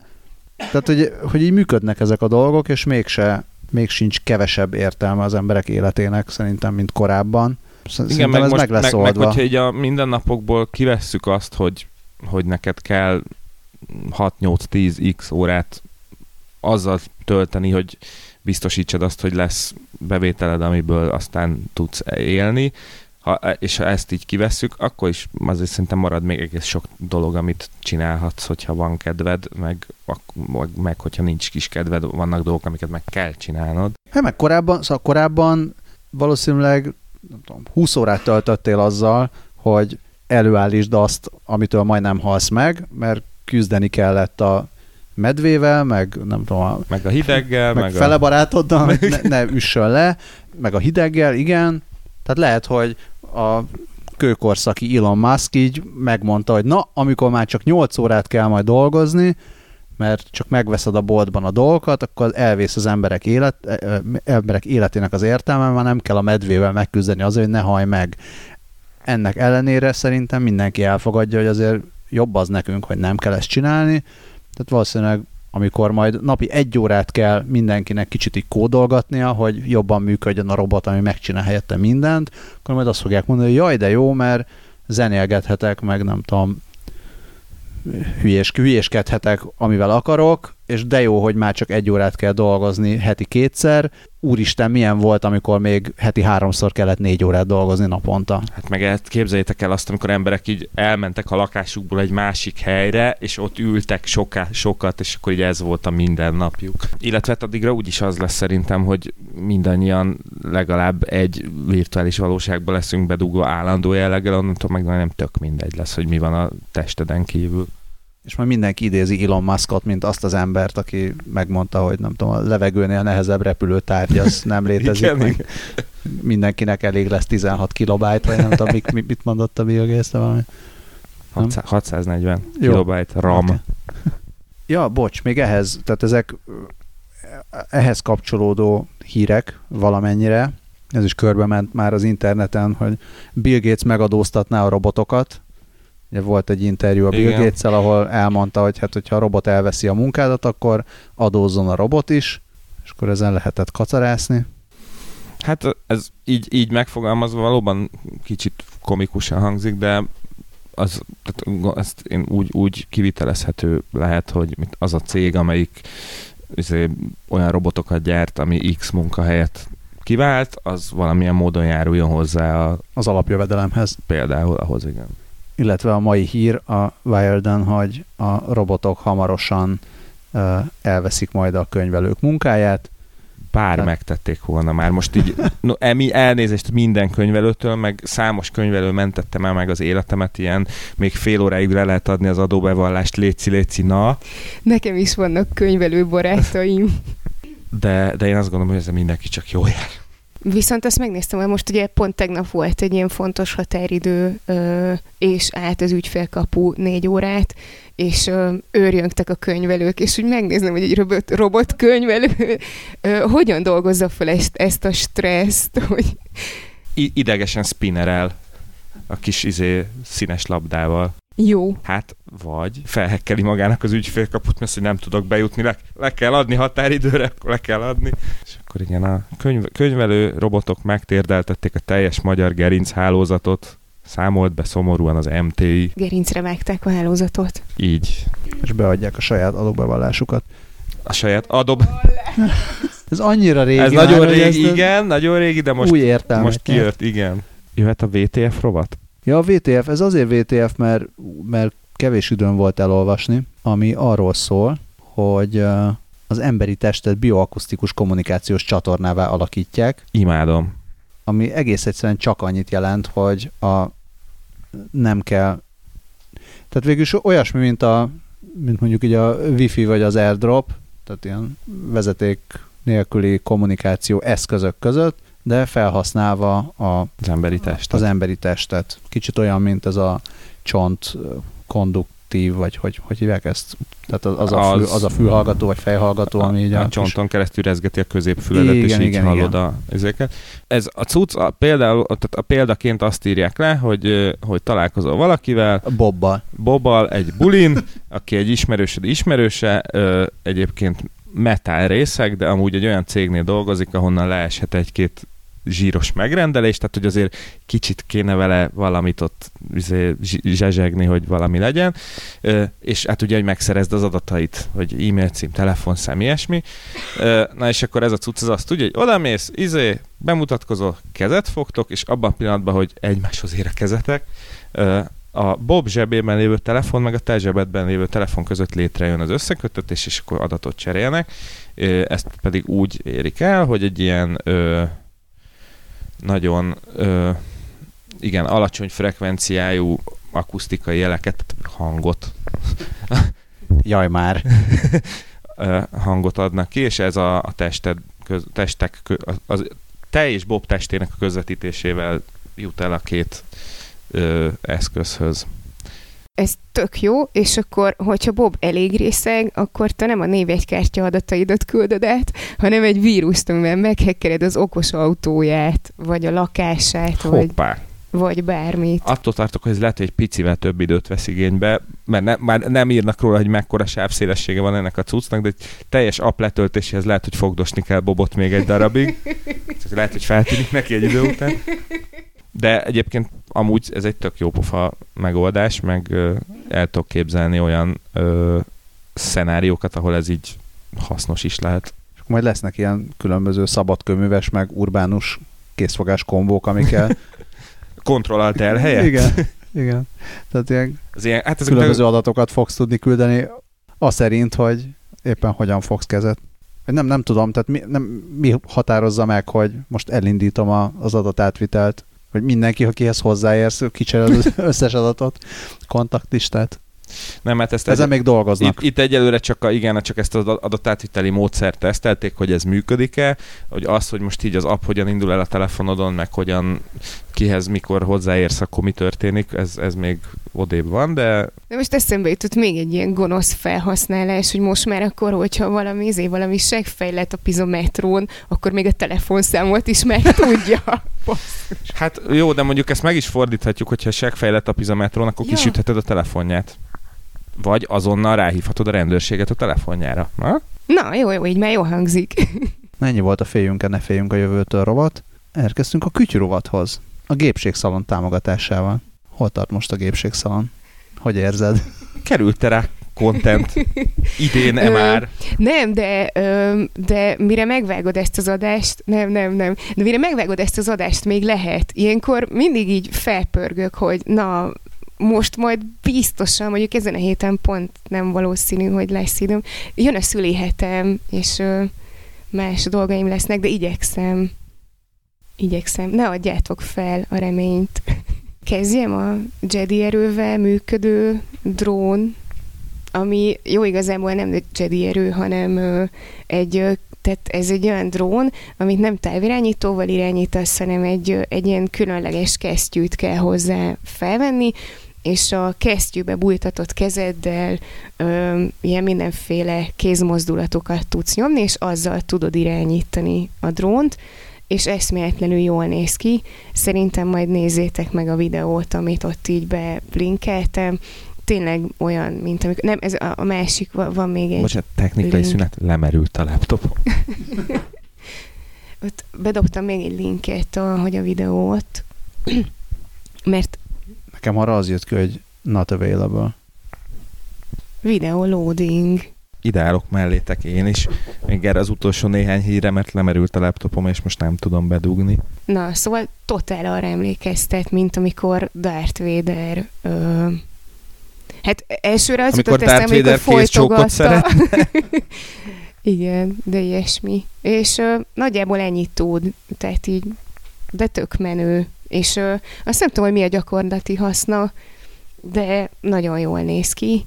tehát, hogy, hogy így működnek ezek a dolgok, és mégse, még sincs kevesebb értelme az emberek életének szerintem, mint korábban. Szerintem Igen, meg ez most, meg lesz meg, oldva. meg hogyha így a mindennapokból kivesszük azt, hogy, hogy neked kell 6-8-10 x órát azzal tölteni, hogy biztosítsad azt, hogy lesz bevételed, amiből aztán tudsz élni, ha, és ha ezt így kivesszük, akkor is azért szerintem marad még egész sok dolog, amit csinálhatsz, hogyha van kedved, meg, meg, meg hogyha nincs kis kedved, vannak dolgok, amiket meg kell csinálnod. Hát meg korábban, szóval korábban valószínűleg nem tudom, 20 órát töltöttél azzal, hogy előállítsd azt, amitől majdnem halsz meg, mert küzdeni kellett a medvével, meg nem tudom, a, meg a hideggel, meg, meg fele a... barátoddal, meg... ne, ne üssön le, meg a hideggel, igen. Tehát lehet, hogy a kőkorszaki Elon Musk így megmondta, hogy na, amikor már csak 8 órát kell majd dolgozni, mert csak megveszed a boltban a dolgokat, akkor elvész az emberek, élet, emberek életének az értelme, már nem kell a medvével megküzdeni azért, hogy ne haj meg. Ennek ellenére szerintem mindenki elfogadja, hogy azért jobb az nekünk, hogy nem kell ezt csinálni. Tehát valószínűleg amikor majd napi egy órát kell mindenkinek kicsit így kódolgatnia, hogy jobban működjön a robot, ami megcsinál helyette mindent, akkor majd azt fogják mondani, hogy jaj, de jó, mert zenélgethetek, meg nem tudom, hülyés, hülyéskedhetek, amivel akarok, és de jó, hogy már csak egy órát kell dolgozni heti kétszer. Úristen, milyen volt, amikor még heti háromszor kellett négy órát dolgozni naponta. Hát meg képzeljétek el azt, amikor emberek így elmentek a lakásukból egy másik helyre, és ott ültek soká, sokat, és akkor így ez volt a mindennapjuk. Illetve hát addigra úgyis az lesz szerintem, hogy mindannyian legalább egy virtuális valóságban leszünk bedugva állandó jelleggel, onnantól meg nem tök mindegy lesz, hogy mi van a testeden kívül és majd mindenki idézi Elon Muskot, mint azt az embert, aki megmondta, hogy nem tudom, a levegőnél nehezebb repülőtárgy, az nem létezik. igen, meg. Mindenkinek elég lesz 16 kilobájt, vagy nem tudom, mit, mit mondott a Bill Gates, valami. 640 kilobájt RAM. Okay. Ja, bocs, még ehhez, tehát ezek ehhez kapcsolódó hírek valamennyire, ez is körbe ment már az interneten, hogy Bill Gates megadóztatná a robotokat, volt egy interjú a Bill gates ahol elmondta, hogy hát, hogyha a robot elveszi a munkádat, akkor adózzon a robot is, és akkor ezen lehetett kacarászni. Hát ez így, így megfogalmazva valóban kicsit komikusan hangzik, de az, tehát ezt én úgy, úgy kivitelezhető lehet, hogy az a cég, amelyik izé, olyan robotokat gyárt, ami X munkahelyet kivált, az valamilyen módon járuljon hozzá a, Az alapjövedelemhez. például ahhoz, igen. Illetve a mai hír a Wired-en, hogy a robotok hamarosan elveszik majd a könyvelők munkáját. Bár Tehát- megtették volna már. Most így no, emi, elnézést minden könyvelőtől, meg számos könyvelő mentettem el meg az életemet, ilyen még fél óráig le lehet adni az adóbevallást, léci, léci, na, Nekem is vannak könyvelő barátaim. de, de én azt gondolom, hogy ezzel mindenki csak jó jár. Viszont azt megnéztem, hogy most ugye pont tegnap volt egy ilyen fontos határidő, és állt az ügyfélkapu négy órát, és őrjöngtek a könyvelők, és úgy megnézem, hogy egy robot, robot könyvelő hogyan dolgozza fel ezt, ezt a stresszt, hogy I- idegesen spinnerel a kis izé színes labdával. Jó. Hát, vagy felhekkeli magának az ügyfélkaput, mert hogy nem tudok bejutni, le, le kell adni határidőre, akkor le kell adni. És akkor igen, a könyv, könyvelő robotok megtérdeltették a teljes magyar gerinc hálózatot, számolt be szomorúan az MTI, Gerincre vágták a hálózatot. így és beadják a saját adóbevallásukat. a saját adob. Ez annyira régi Ez már, nagyon régi, ezt igen, nagyon régi, de most, új értelmet most kijött, igen. Jöhet a VTF rovat? Ja, a VTF, ez azért VTF, mert, mert kevés időm volt elolvasni, ami arról szól, hogy az emberi testet bioakusztikus kommunikációs csatornává alakítják, Imádom. ami egész egyszerűen csak annyit jelent, hogy a nem kell tehát végül is olyasmi, mint a mint mondjuk így a Wi-Fi vagy az AirDrop, tehát ilyen vezeték nélküli kommunikáció eszközök között, de felhasználva a Az emberi test. az emberi testet. Kicsit olyan, mint ez a csont konduktív, vagy hogy, hogy hívják ezt? Tehát az, az, a, fül, Az- a fülhallgató, vagy fejhallgató, ami így a, a, a kis- csonton keresztül rezgeti a középfüledet, és Igen, így igen, hallod igen. a ezeket. Ez a cucc, a, például, tehát a példaként azt írják le, hogy, hogy találkozol valakivel, Bobbal. Bobbal, egy bulin, aki egy ismerősöd ismerőse, egyébként metál részek, de amúgy egy olyan cégnél dolgozik, ahonnan leeshet egy-két zsíros megrendelés, tehát hogy azért kicsit kéne vele valamit ott izé, zsezsegni, hogy valami legyen, és hát ugye, hogy megszerezd az adatait, hogy e-mail cím, telefonszám, ilyesmi. Na és akkor ez a cucc az azt tudja, hogy odamész, izé, bemutatkozol, kezet fogtok, és abban a pillanatban, hogy egymáshoz ér a kezetek, a Bob zsebében lévő telefon, meg a te zsebedben lévő telefon között létrejön az összekötetés, és akkor adatot cserélnek. Ezt pedig úgy érik el, hogy egy ilyen nagyon ö, igen, alacsony frekvenciájú akusztikai jeleket, hangot, Jaj már. hangot adnak ki, és ez a, a tested, köz, testek, az te és Bob testének a közvetítésével jut el a két ö, eszközhöz. Ez tök jó, és akkor, hogyha Bob elég részeg, akkor te nem a névjegykártya adataidat küldöd át, hanem egy vírust, amivel meghekkered az okos autóját, vagy a lakását, vagy, Hoppá! vagy bármit. Attól tartok, hogy ez lehet, hogy egy picivel több időt vesz igénybe, mert ne, már nem írnak róla, hogy mekkora sávszélessége van ennek a cuccnak, de egy teljes app letöltéséhez lehet, hogy fogdosni kell Bobot még egy darabig. Csak lehet, hogy feltűnik neki egy idő után. De egyébként amúgy ez egy tök jó pofa megoldás, meg ö, el tudok képzelni olyan ö, szenáriókat, ahol ez így hasznos is lehet. És akkor majd lesznek ilyen különböző szabadkőműves, meg urbánus készfogás kombók, amikkel... Kontrollált el helyet? Igen. Igen. Tehát ilyen Az ilyen, hát ezek különböző adatokat fogsz tudni küldeni, az szerint, hogy éppen hogyan fogsz kezet. Nem, nem tudom, tehát mi, nem, mi határozza meg, hogy most elindítom a, az adatátvitelt, hogy mindenki, akihez hozzáérsz, kicserél az összes adatot, kontaktlistát. nem, hát ezt Ezen még dolgoznak. Itt, itt egyelőre csak, a, igen, csak ezt az adatátviteli módszert tesztelték, hogy ez működik-e, hogy az, hogy most így az app hogyan indul el a telefonodon, meg hogyan kihez mikor hozzáérsz, akkor mi történik, ez, ez még odébb van, de De most eszembe jutott még egy ilyen gonosz felhasználás, hogy most már akkor, hogyha valami, izé, valami segfejlet a pizometrón, akkor még a telefonszámot is meg tudja. Hát jó, de mondjuk ezt meg is fordíthatjuk, hogyha segfejlett a pizometron, akkor Ja. kisütheted a telefonját. Vagy azonnal ráhívhatod a rendőrséget a telefonjára. Na? Na, jó, jó, így már jó hangzik. Ennyi volt a féljünk, ne féljünk a jövőtől rovat. elkezdtünk a kütyürovathoz, a gépségszalon támogatásával. Hol tart most a gépségszalon? Hogy érzed? Került rá content idén -e már? Nem, de, de mire megvágod ezt az adást, nem, nem, nem, de mire megvágod ezt az adást, még lehet. Ilyenkor mindig így felpörgök, hogy na, most majd biztosan, mondjuk ezen a héten pont nem valószínű, hogy lesz időm. Jön a szülihetem, és más dolgaim lesznek, de igyekszem. Igyekszem. Ne adjátok fel a reményt. Kezdjem a Jedi erővel működő drón, ami jó igazából nem Jedi erő, hanem egy tehát ez egy olyan drón, amit nem távirányítóval irányítasz, hanem egy, egy ilyen különleges kesztyűt kell hozzá felvenni, és a kesztyűbe bújtatott kezeddel ö, ilyen mindenféle kézmozdulatokat tudsz nyomni, és azzal tudod irányítani a drónt, és eszméletlenül jól néz ki. Szerintem majd nézzétek meg a videót, amit ott így belinkeltem. Tényleg olyan, mint amikor... Nem, ez a, a másik, van még egy... Bocsánat, technikai link. szünet, lemerült a laptop. ott bedobtam még egy linket, hogy a videót, mert Nekem arra az jött ki, hogy not available. Video loading. Ideálok mellétek én is. Még erre az utolsó néhány híremet lemerült a laptopom, és most nem tudom bedugni. Na, szóval totál arra emlékeztet, mint amikor Darth Vader ö, Hát elsőre az amikor jutott eszembe, amikor folytogatta. Igen, de ilyesmi. És ö, nagyjából ennyit tud, tehát így, de tök menő. És ö, azt nem tudom, hogy mi a gyakorlati haszna, de nagyon jól néz ki.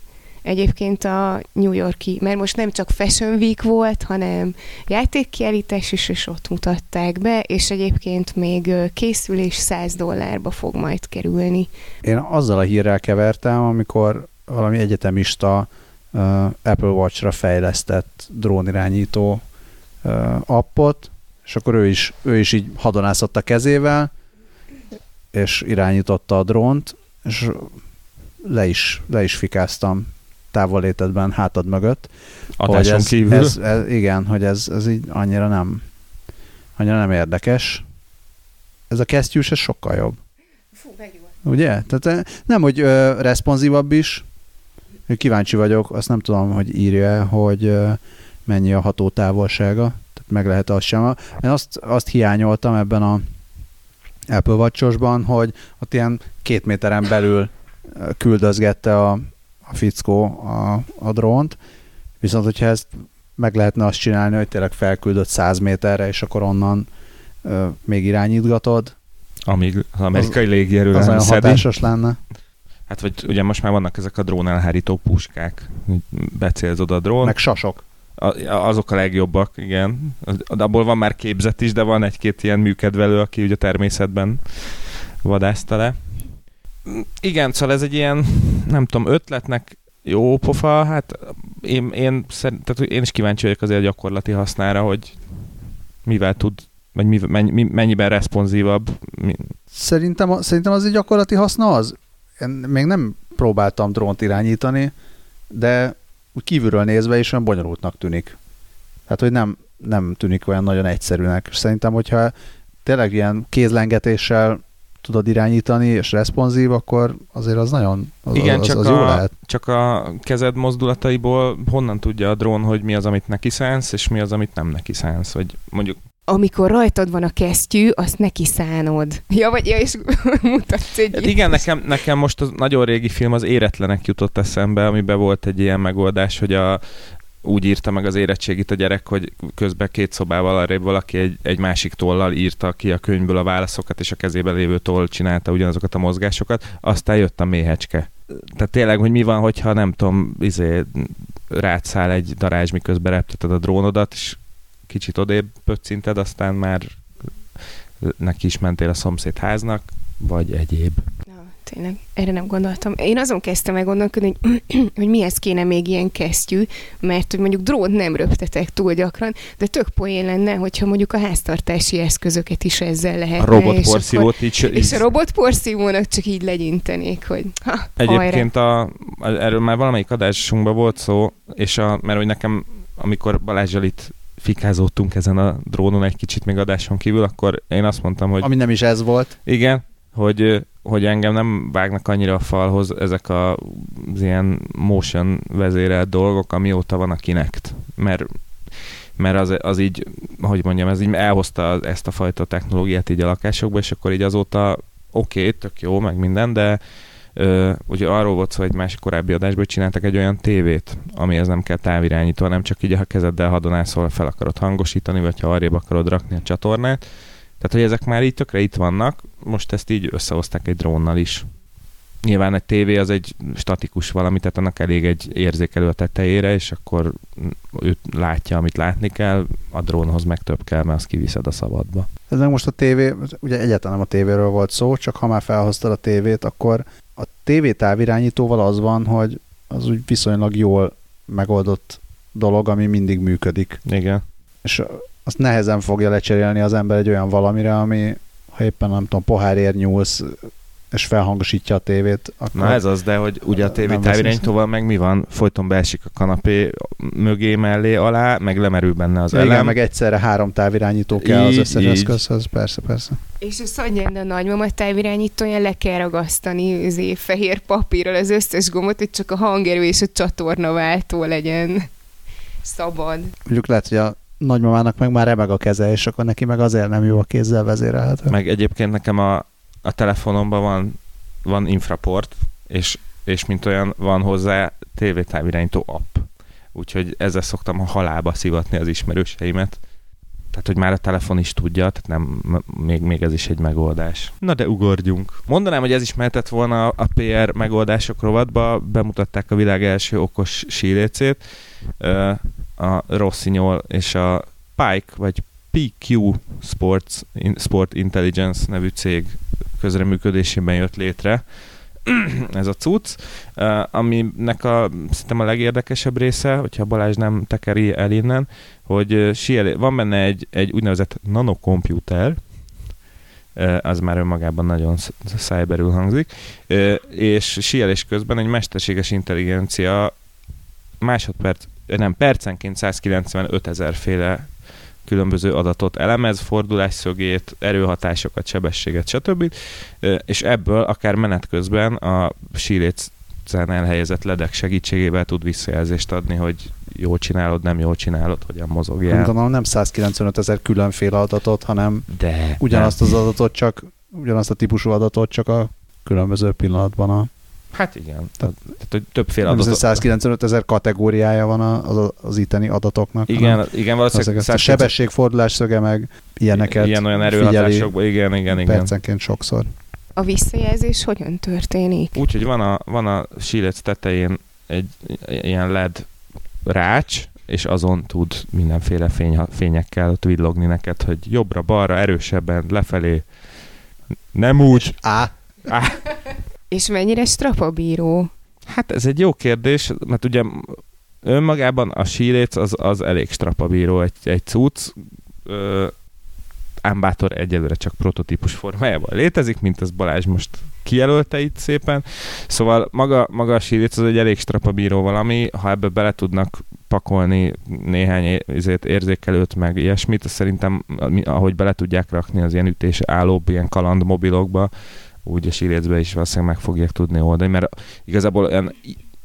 Egyébként a New Yorki, mert most nem csak Fashion Week volt, hanem játékkiállítás is, és ott mutatták be, és egyébként még készül és 100 dollárba fog majd kerülni. Én azzal a hírrel kevertem, amikor valami egyetemista uh, Apple Watch-ra fejlesztett drónirányító uh, appot, és akkor ő is, ő is így hadonászott a kezével, és irányította a drónt, és le is, le is fikáztam távolétetben hátad mögött. Adáson ez, kívül. Ez, ez, igen, hogy ez, ez így annyira nem, annyira nem érdekes. Ez a kesztyűs, ez sokkal jobb. Fú, Ugye? Tehát eh, nem, hogy ö, responsívabb is, kíváncsi vagyok, azt nem tudom, hogy írja hogy ö, mennyi a hatótávolsága, tehát meg lehet azt sem. Én azt, azt hiányoltam ebben a Apple watch hogy ott ilyen két méteren belül küldözgette a, a fickó a, a drónt, viszont hogyha ezt meg lehetne azt csinálni, hogy tényleg felküldött 100 méterre, és akkor onnan ö, még irányítgatod. Amíg az amerikai az, légierő az olyan szedi. hatásos lenne. Hát vagy ugye most már vannak ezek a drón elhárító puskák, becélzod a drón. Meg sasok. A, azok a legjobbak, igen. Abból van már képzet is, de van egy-két ilyen műkedvelő, aki ugye a természetben vadászta le. Igen, szóval ez egy ilyen, nem tudom, ötletnek jó pofa, hát én, én, szerint, tehát én is kíváncsi vagyok azért a gyakorlati hasznára, hogy mivel tud, vagy mi, mennyi, mennyiben responsívabb. Szerintem, szerintem az egy gyakorlati haszna az. Én még nem próbáltam drónt irányítani, de kívülről nézve is olyan bonyolultnak tűnik. Hát, hogy nem, nem tűnik olyan nagyon egyszerűnek. Szerintem, hogyha tényleg ilyen kézlengetéssel tudod irányítani, és responsív, akkor azért az nagyon az, Igen, az, csak, az a, jó lehet. csak a kezed mozdulataiból honnan tudja a drón, hogy mi az, amit neki szánsz, és mi az, amit nem neki szánsz, vagy mondjuk amikor rajtad van a kesztyű, azt neki szánod. Ja, vagy ja, és mutatsz egy... Hát igen, nekem, nekem most az nagyon régi film az Éretlenek jutott eszembe, amiben volt egy ilyen megoldás, hogy a, úgy írta meg az érettségit a gyerek, hogy közben két szobával arrébb valaki egy, egy másik tollal írta ki a könyvből a válaszokat, és a kezében lévő toll csinálta ugyanazokat a mozgásokat, aztán jött a méhecske. Tehát tényleg, hogy mi van, hogyha nem tudom, izé, rátszál egy darázs, miközben repteted a drónodat, és kicsit odébb pöccinted, aztán már neki is mentél a szomszéd háznak, vagy egyéb. Tényleg, erre nem gondoltam. Én azon kezdtem meg gondolkodni, hogy, hogy mihez kéne még ilyen kesztyű, mert hogy mondjuk drót nem röptetek túl gyakran, de tök poén lenne, hogyha mondjuk a háztartási eszközöket is ezzel lehet. A robotporszívót így... És a robotporszívónak csak így legyintenék, hogy ha, Egyébként a, erről már valamelyik adásunkban volt szó, és a, mert hogy nekem, amikor Balázsjal itt fikázódtunk ezen a drónon egy kicsit még adáson kívül, akkor én azt mondtam, hogy... Ami nem is ez volt. Igen, hogy, hogy engem nem vágnak annyira a falhoz ezek a, az ilyen motion vezérelt dolgok, amióta van a Kinect. Mert mert az, az így, hogy mondjam, ez így elhozta ezt a fajta technológiát így a lakásokba, és akkor így azóta oké, okay, tök jó, meg minden, de ö, ugye arról volt szó, hogy más korábbi adásban csináltak egy olyan tévét, amihez nem kell távirányító, nem csak így a kezeddel hadonászol, fel akarod hangosítani, vagy ha arrébb akarod rakni a csatornát. Tehát, hogy ezek már így tökre itt vannak, most ezt így összehozták egy drónnal is. Nyilván egy tévé az egy statikus valami, tehát annak elég egy érzékelő a tetejére, és akkor ő látja, amit látni kell, a drónhoz meg több kell, mert azt kiviszed a szabadba. Ez meg most a tévé, ugye egyáltalán nem a tévéről volt szó, csak ha már felhoztad a tévét, akkor a tévé távirányítóval az van, hogy az úgy viszonylag jól megoldott dolog, ami mindig működik. Igen. És azt nehezen fogja lecserélni az ember egy olyan valamire, ami ha éppen nem tudom, pohárért nyúlsz, és felhangosítja a tévét. Akkor Na ez az, de hogy ugye a tévé távirányítóval meg mi van? Folyton beesik a kanapé mögé, mellé, alá, meg lemerül benne az Igen, elem. meg egyszerre három távirányító kell így, az összes így. eszközhöz, persze, persze. És ezt adja a nagymama távirányítója, le kell ragasztani az fehér papírral az összes gombot, hogy csak a hangerő és a csatorna váltó legyen szabad. Mondjuk lehet, hogy a nagymamának meg már remeg a keze, és akkor neki meg azért nem jó a kézzel vezérelhető. Meg egyébként nekem a, a telefonomban van, van infraport, és, és mint olyan van hozzá tévétávirányító app. Úgyhogy ezzel szoktam a halába szivatni az ismerőseimet. Tehát, hogy már a telefon is tudja, tehát nem, még, még ez is egy megoldás. Na de ugorjunk. Mondanám, hogy ez is mehetett volna a PR megoldások rovatba, bemutatták a világ első okos sílécét, a Rossignol és a Pike, vagy PQ Sports, Sport Intelligence nevű cég közreműködésében jött létre. Ez a cucc, aminek a, szerintem a legérdekesebb része, hogyha Balázs nem tekeri el innen, hogy van benne egy, egy úgynevezett nanokomputer, az már önmagában nagyon szájberül hangzik, és síelés közben egy mesterséges intelligencia másodperc, nem, percenként 195 ezer féle különböző adatot elemez, fordulásszögét, erőhatásokat, sebességet, stb. És ebből akár menet közben a sílécen elhelyezett ledek segítségével tud visszajelzést adni, hogy jól csinálod, nem jól csinálod, hogyan mozogjál. Gondolom nem 195 ezer különféle adatot, hanem De, ugyanazt az adatot csak, ugyanazt a típusú adatot csak a különböző pillanatban a Hát igen. Tehát, tehát hogy többféle adatok. 195 ezer kategóriája van az, az itteni adatoknak. Igen, igen valószínűleg. 190... A sebességfordulás szöge meg ilyeneket Ilyen olyan erőhatásokban, igen, igen, igen. Percenként sokszor. A visszajelzés hogyan történik? Úgy, hogy van a, van a sílec tetején egy ilyen LED rács, és azon tud mindenféle fény, fényekkel ott villogni neked, hogy jobbra, balra, erősebben, lefelé, nem úgy. Á. Á. És mennyire strapabíró? Hát ez egy jó kérdés, mert ugye önmagában a síléc az, az elég strapabíró egy, egy cucc. Ö, Ámbátor egyelőre csak prototípus formájában létezik, mint az Balázs most kijelölte itt szépen. Szóval maga, maga a síléc az egy elég strapabíró valami, ha ebbe bele tudnak pakolni néhány ezért érzékelőt, meg ilyesmit, szerintem ahogy bele tudják rakni az ilyen ütés állóbb, ilyen kalandmobilokba, úgy a sírécbe is valószínűleg meg fogják tudni oldani, mert igazából olyan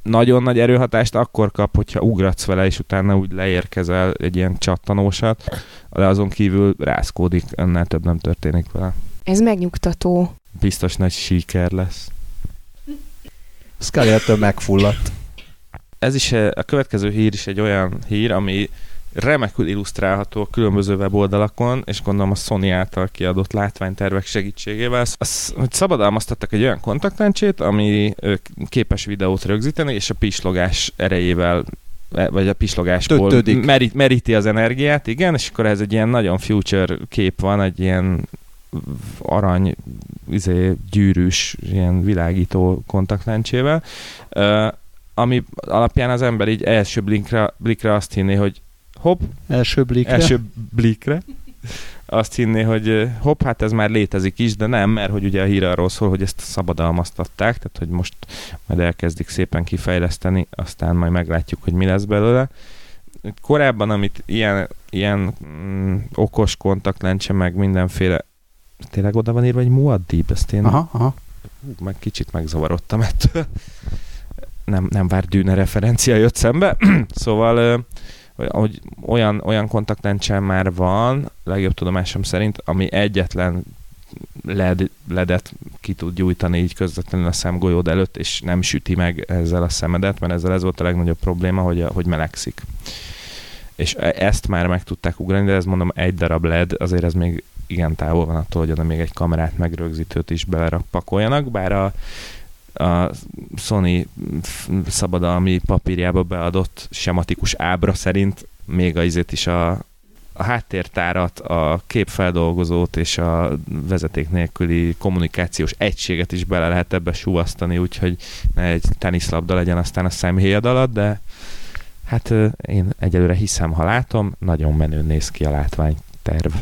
nagyon nagy erőhatást akkor kap, hogyha ugratsz vele, és utána úgy leérkezel egy ilyen csattanósat, de azon kívül rászkódik, ennél több nem történik vele. Ez megnyugtató. Biztos nagy síker lesz. Scully ettől megfulladt. Ez is a következő hír is egy olyan hír, ami remekül illusztrálható a különböző weboldalakon, és gondolom a Sony által kiadott látványtervek segítségével, az, hogy szabadalmaztattak egy olyan kontaktlencsét, ami képes videót rögzíteni, és a pislogás erejével e, vagy a pislogásból merít, meríti az energiát, igen, és akkor ez egy ilyen nagyon future kép van, egy ilyen arany, izé, gyűrűs, ilyen világító kontaktlencsével, ami alapján az ember így első blinkre, blikre azt hinné, hogy hopp. Első blikre. Első blikre. Azt hinné, hogy hopp, hát ez már létezik is, de nem, mert hogy ugye a hír arról szól, hogy ezt szabadalmaztatták, tehát hogy most majd elkezdik szépen kifejleszteni, aztán majd meglátjuk, hogy mi lesz belőle. korábban, amit ilyen, ilyen mm, okos kontaktlencse, meg mindenféle tényleg oda van írva, hogy Muad'Dib, ezt én Aha, aha. hú, meg kicsit megzavarodtam ettől. Nem, nem vár dűne referencia jött szembe. szóval hogy olyan, olyan kontaktlencse már van, legjobb tudomásom szerint, ami egyetlen LED, ledet ki tud gyújtani így közvetlenül a szemgolyód előtt, és nem süti meg ezzel a szemedet, mert ezzel ez volt a legnagyobb probléma, hogy, hogy melegszik. És e- ezt már meg tudták ugrani, de ez mondom egy darab LED, azért ez még igen távol van attól, hogy oda még egy kamerát megrögzítőt is belepakoljanak, bár a, a Sony szabadalmi papírjába beadott sematikus ábra szerint még a izét is a, a háttértárat, a képfeldolgozót és a vezeték nélküli kommunikációs egységet is bele lehet ebbe suvasztani, úgyhogy ne egy teniszlabda legyen aztán a szemhéjad alatt, de hát én egyelőre hiszem, ha látom, nagyon menőn néz ki a látványterv.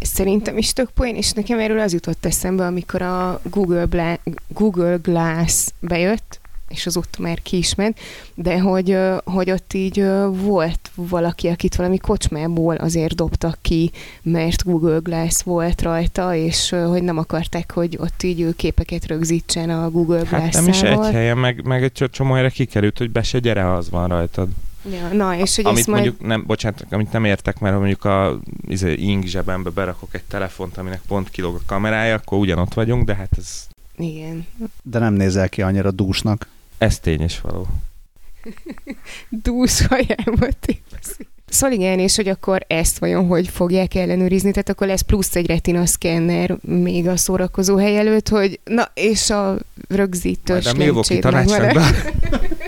Szerintem is tök poén, és nekem erről az jutott eszembe, amikor a Google, Bla- Google Glass bejött, és azóta már ki is ment, de hogy, hogy ott így volt valaki, akit valami kocsmából azért dobtak ki, mert Google Glass volt rajta, és hogy nem akarták, hogy ott így ő képeket rögzítsen a Google Hát nem is egy helyen, meg, meg egy csomó- helyre kikerült, hogy be se gyere, az van rajtad. Ja, na, és hogy amit ezt majd... mondjuk nem, bocsánat, amit nem értek, mert ha mondjuk a izé, ing zsebembe berakok egy telefont, aminek pont kilóg a kamerája, akkor ugyanott vagyunk, de hát ez, Igen. De nem nézel ki annyira dúsnak. ez tény és való. dús hajába tépszik. Szóval igen, és hogy akkor ezt vajon hogy fogják ellenőrizni, tehát akkor lesz plusz egy retina szkenner még a szórakozó hely előtt, hogy na, és a rögzítős Majd a Milwaukee tanácsnak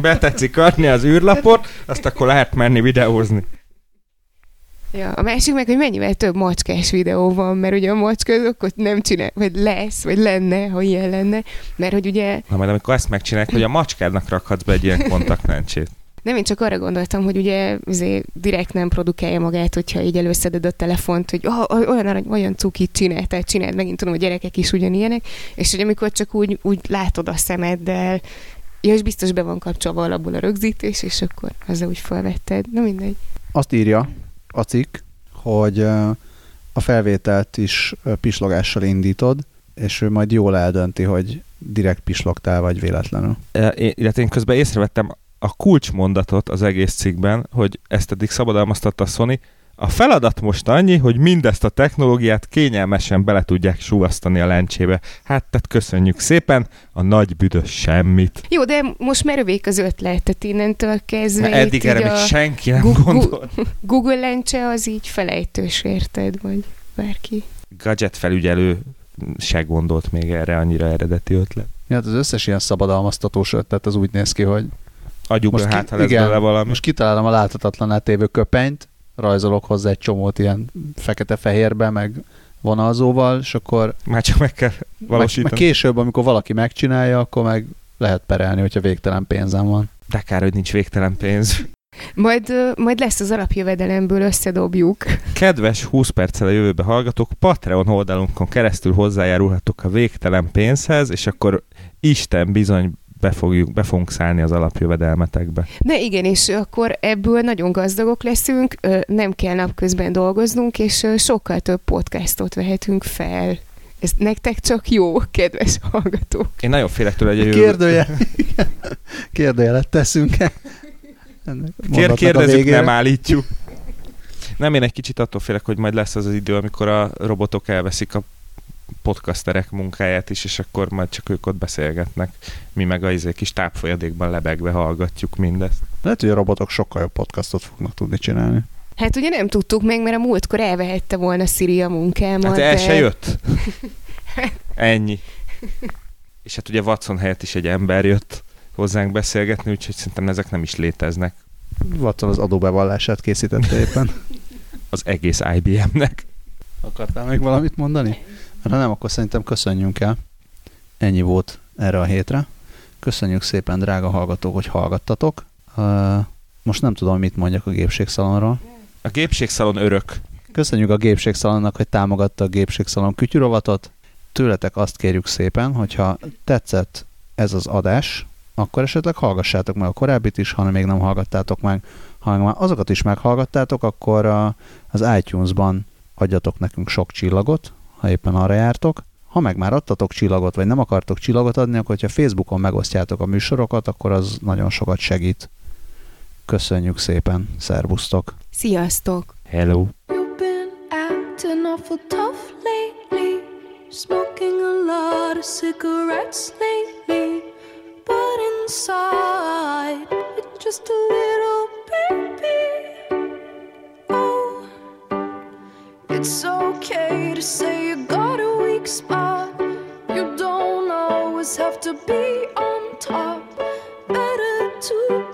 betetszik adni az űrlapot, azt akkor lehet menni videózni. Ja, a másik meg, hogy mennyivel több macskás videó van, mert ugye a macska azok ott nem csinál, vagy lesz, vagy lenne, ha ilyen lenne, mert hogy ugye Na majd amikor ezt megcsinálják, hogy a macskádnak rakhatsz be egy ilyen kontaktlencsét. Nem, én csak arra gondoltam, hogy ugye azért direkt nem produkálja magát, hogyha így előszeded a telefont, hogy oh, olyan, arany, olyan cukit csinál, tehát csináld, megint tudom, hogy gyerekek is ugyanilyenek, és hogy amikor csak úgy, úgy látod a szemeddel, ja, és biztos be van kapcsolva alapból a rögzítés, és akkor azzal úgy felvetted. Na mindegy. Azt írja a cikk, hogy a felvételt is pislogással indítod, és ő majd jól eldönti, hogy direkt pislogtál, vagy véletlenül. E, én- illetve én közben észrevettem a kulcsmondatot az egész cikkben, hogy ezt eddig szabadalmaztatta a Sony, a feladat most annyi, hogy mindezt a technológiát kényelmesen bele tudják súvasztani a lencsébe. Hát, tehát köszönjük szépen, a nagy büdös semmit. Jó, de most már övék az ötlet, tehát innentől kezdve Eddig itt erre még senki nem Gu- gondolt. Google lencse az így felejtős, érted, vagy bárki. Gadget felügyelő se gondolt még erre annyira eredeti ötlet. Ja, hát az összes ilyen szabadalmaztatós ötlet az úgy néz ki, hogy Agyukra Most ki- hát, ha lesz igen, belőle valami. most kitalálom a láthatatlan tévő köpenyt, rajzolok hozzá egy csomót ilyen fekete-fehérbe, meg vonalzóval, és akkor Már csak meg kell meg, meg valósítani. később, amikor valaki megcsinálja, akkor meg lehet perelni, hogyha végtelen pénzem van. De kár, hogy nincs végtelen pénz. Majd, majd lesz az alapjövedelemből összedobjuk. Kedves 20 perccel a jövőbe hallgatók, Patreon oldalunkon keresztül hozzájárulhatok a végtelen pénzhez, és akkor Isten bizony be, fogjuk, be fogunk szállni az alapjövedelmetekbe. De igen, és akkor ebből nagyon gazdagok leszünk, nem kell napközben dolgoznunk, és sokkal több podcastot vehetünk fel. Ez nektek csak jó, kedves hallgatók. Én nagyon félek tőle, hogy a jövő... Kérdője, kérdőjelet teszünk-e? A Kér, kérdezzük, nem állítjuk. Nem, én egy kicsit attól félek, hogy majd lesz az az idő, amikor a robotok elveszik a podcasterek munkáját is, és akkor majd csak ők ott beszélgetnek. Mi meg a izé kis tápfolyadékban lebegve hallgatjuk mindezt. Lehet, hogy a robotok sokkal jobb podcastot fognak tudni csinálni. Hát ugye nem tudtuk meg, mert a múltkor elvehette volna Siri a munkámat. Hát el de- se jött. Ennyi. És hát ugye Watson helyett is egy ember jött hozzánk beszélgetni, úgyhogy szerintem ezek nem is léteznek Watson az adóbevallását készítette éppen. az egész IBM-nek. Akartál még valamit mondani? Ha nem, akkor szerintem köszönjünk el. Ennyi volt erre a hétre. Köszönjük szépen, drága hallgatók, hogy hallgattatok. Most nem tudom, mit mondjak a gépségszalonról. A gépségszalon örök. Köszönjük a gépségszalonnak, hogy támogatta a gépségszalon kütyürovatot. Tőletek azt kérjük szépen, hogyha tetszett ez az adás, akkor esetleg hallgassátok meg a korábbit is, ha még nem hallgattátok meg. Ha már azokat is meghallgattátok, akkor az iTunes-ban adjatok nekünk sok csillagot, ha éppen arra jártok. Ha meg már adtatok csillagot, vagy nem akartok csillagot adni, akkor ha Facebookon megosztjátok a műsorokat, akkor az nagyon sokat segít. Köszönjük szépen, szervusztok! Sziasztok! Hello! You've been acting awful tough lately, smoking a lot of cigarettes lately, but inside you're just a little baby. It's okay to say you got a weak spot. You don't always have to be on top. Better to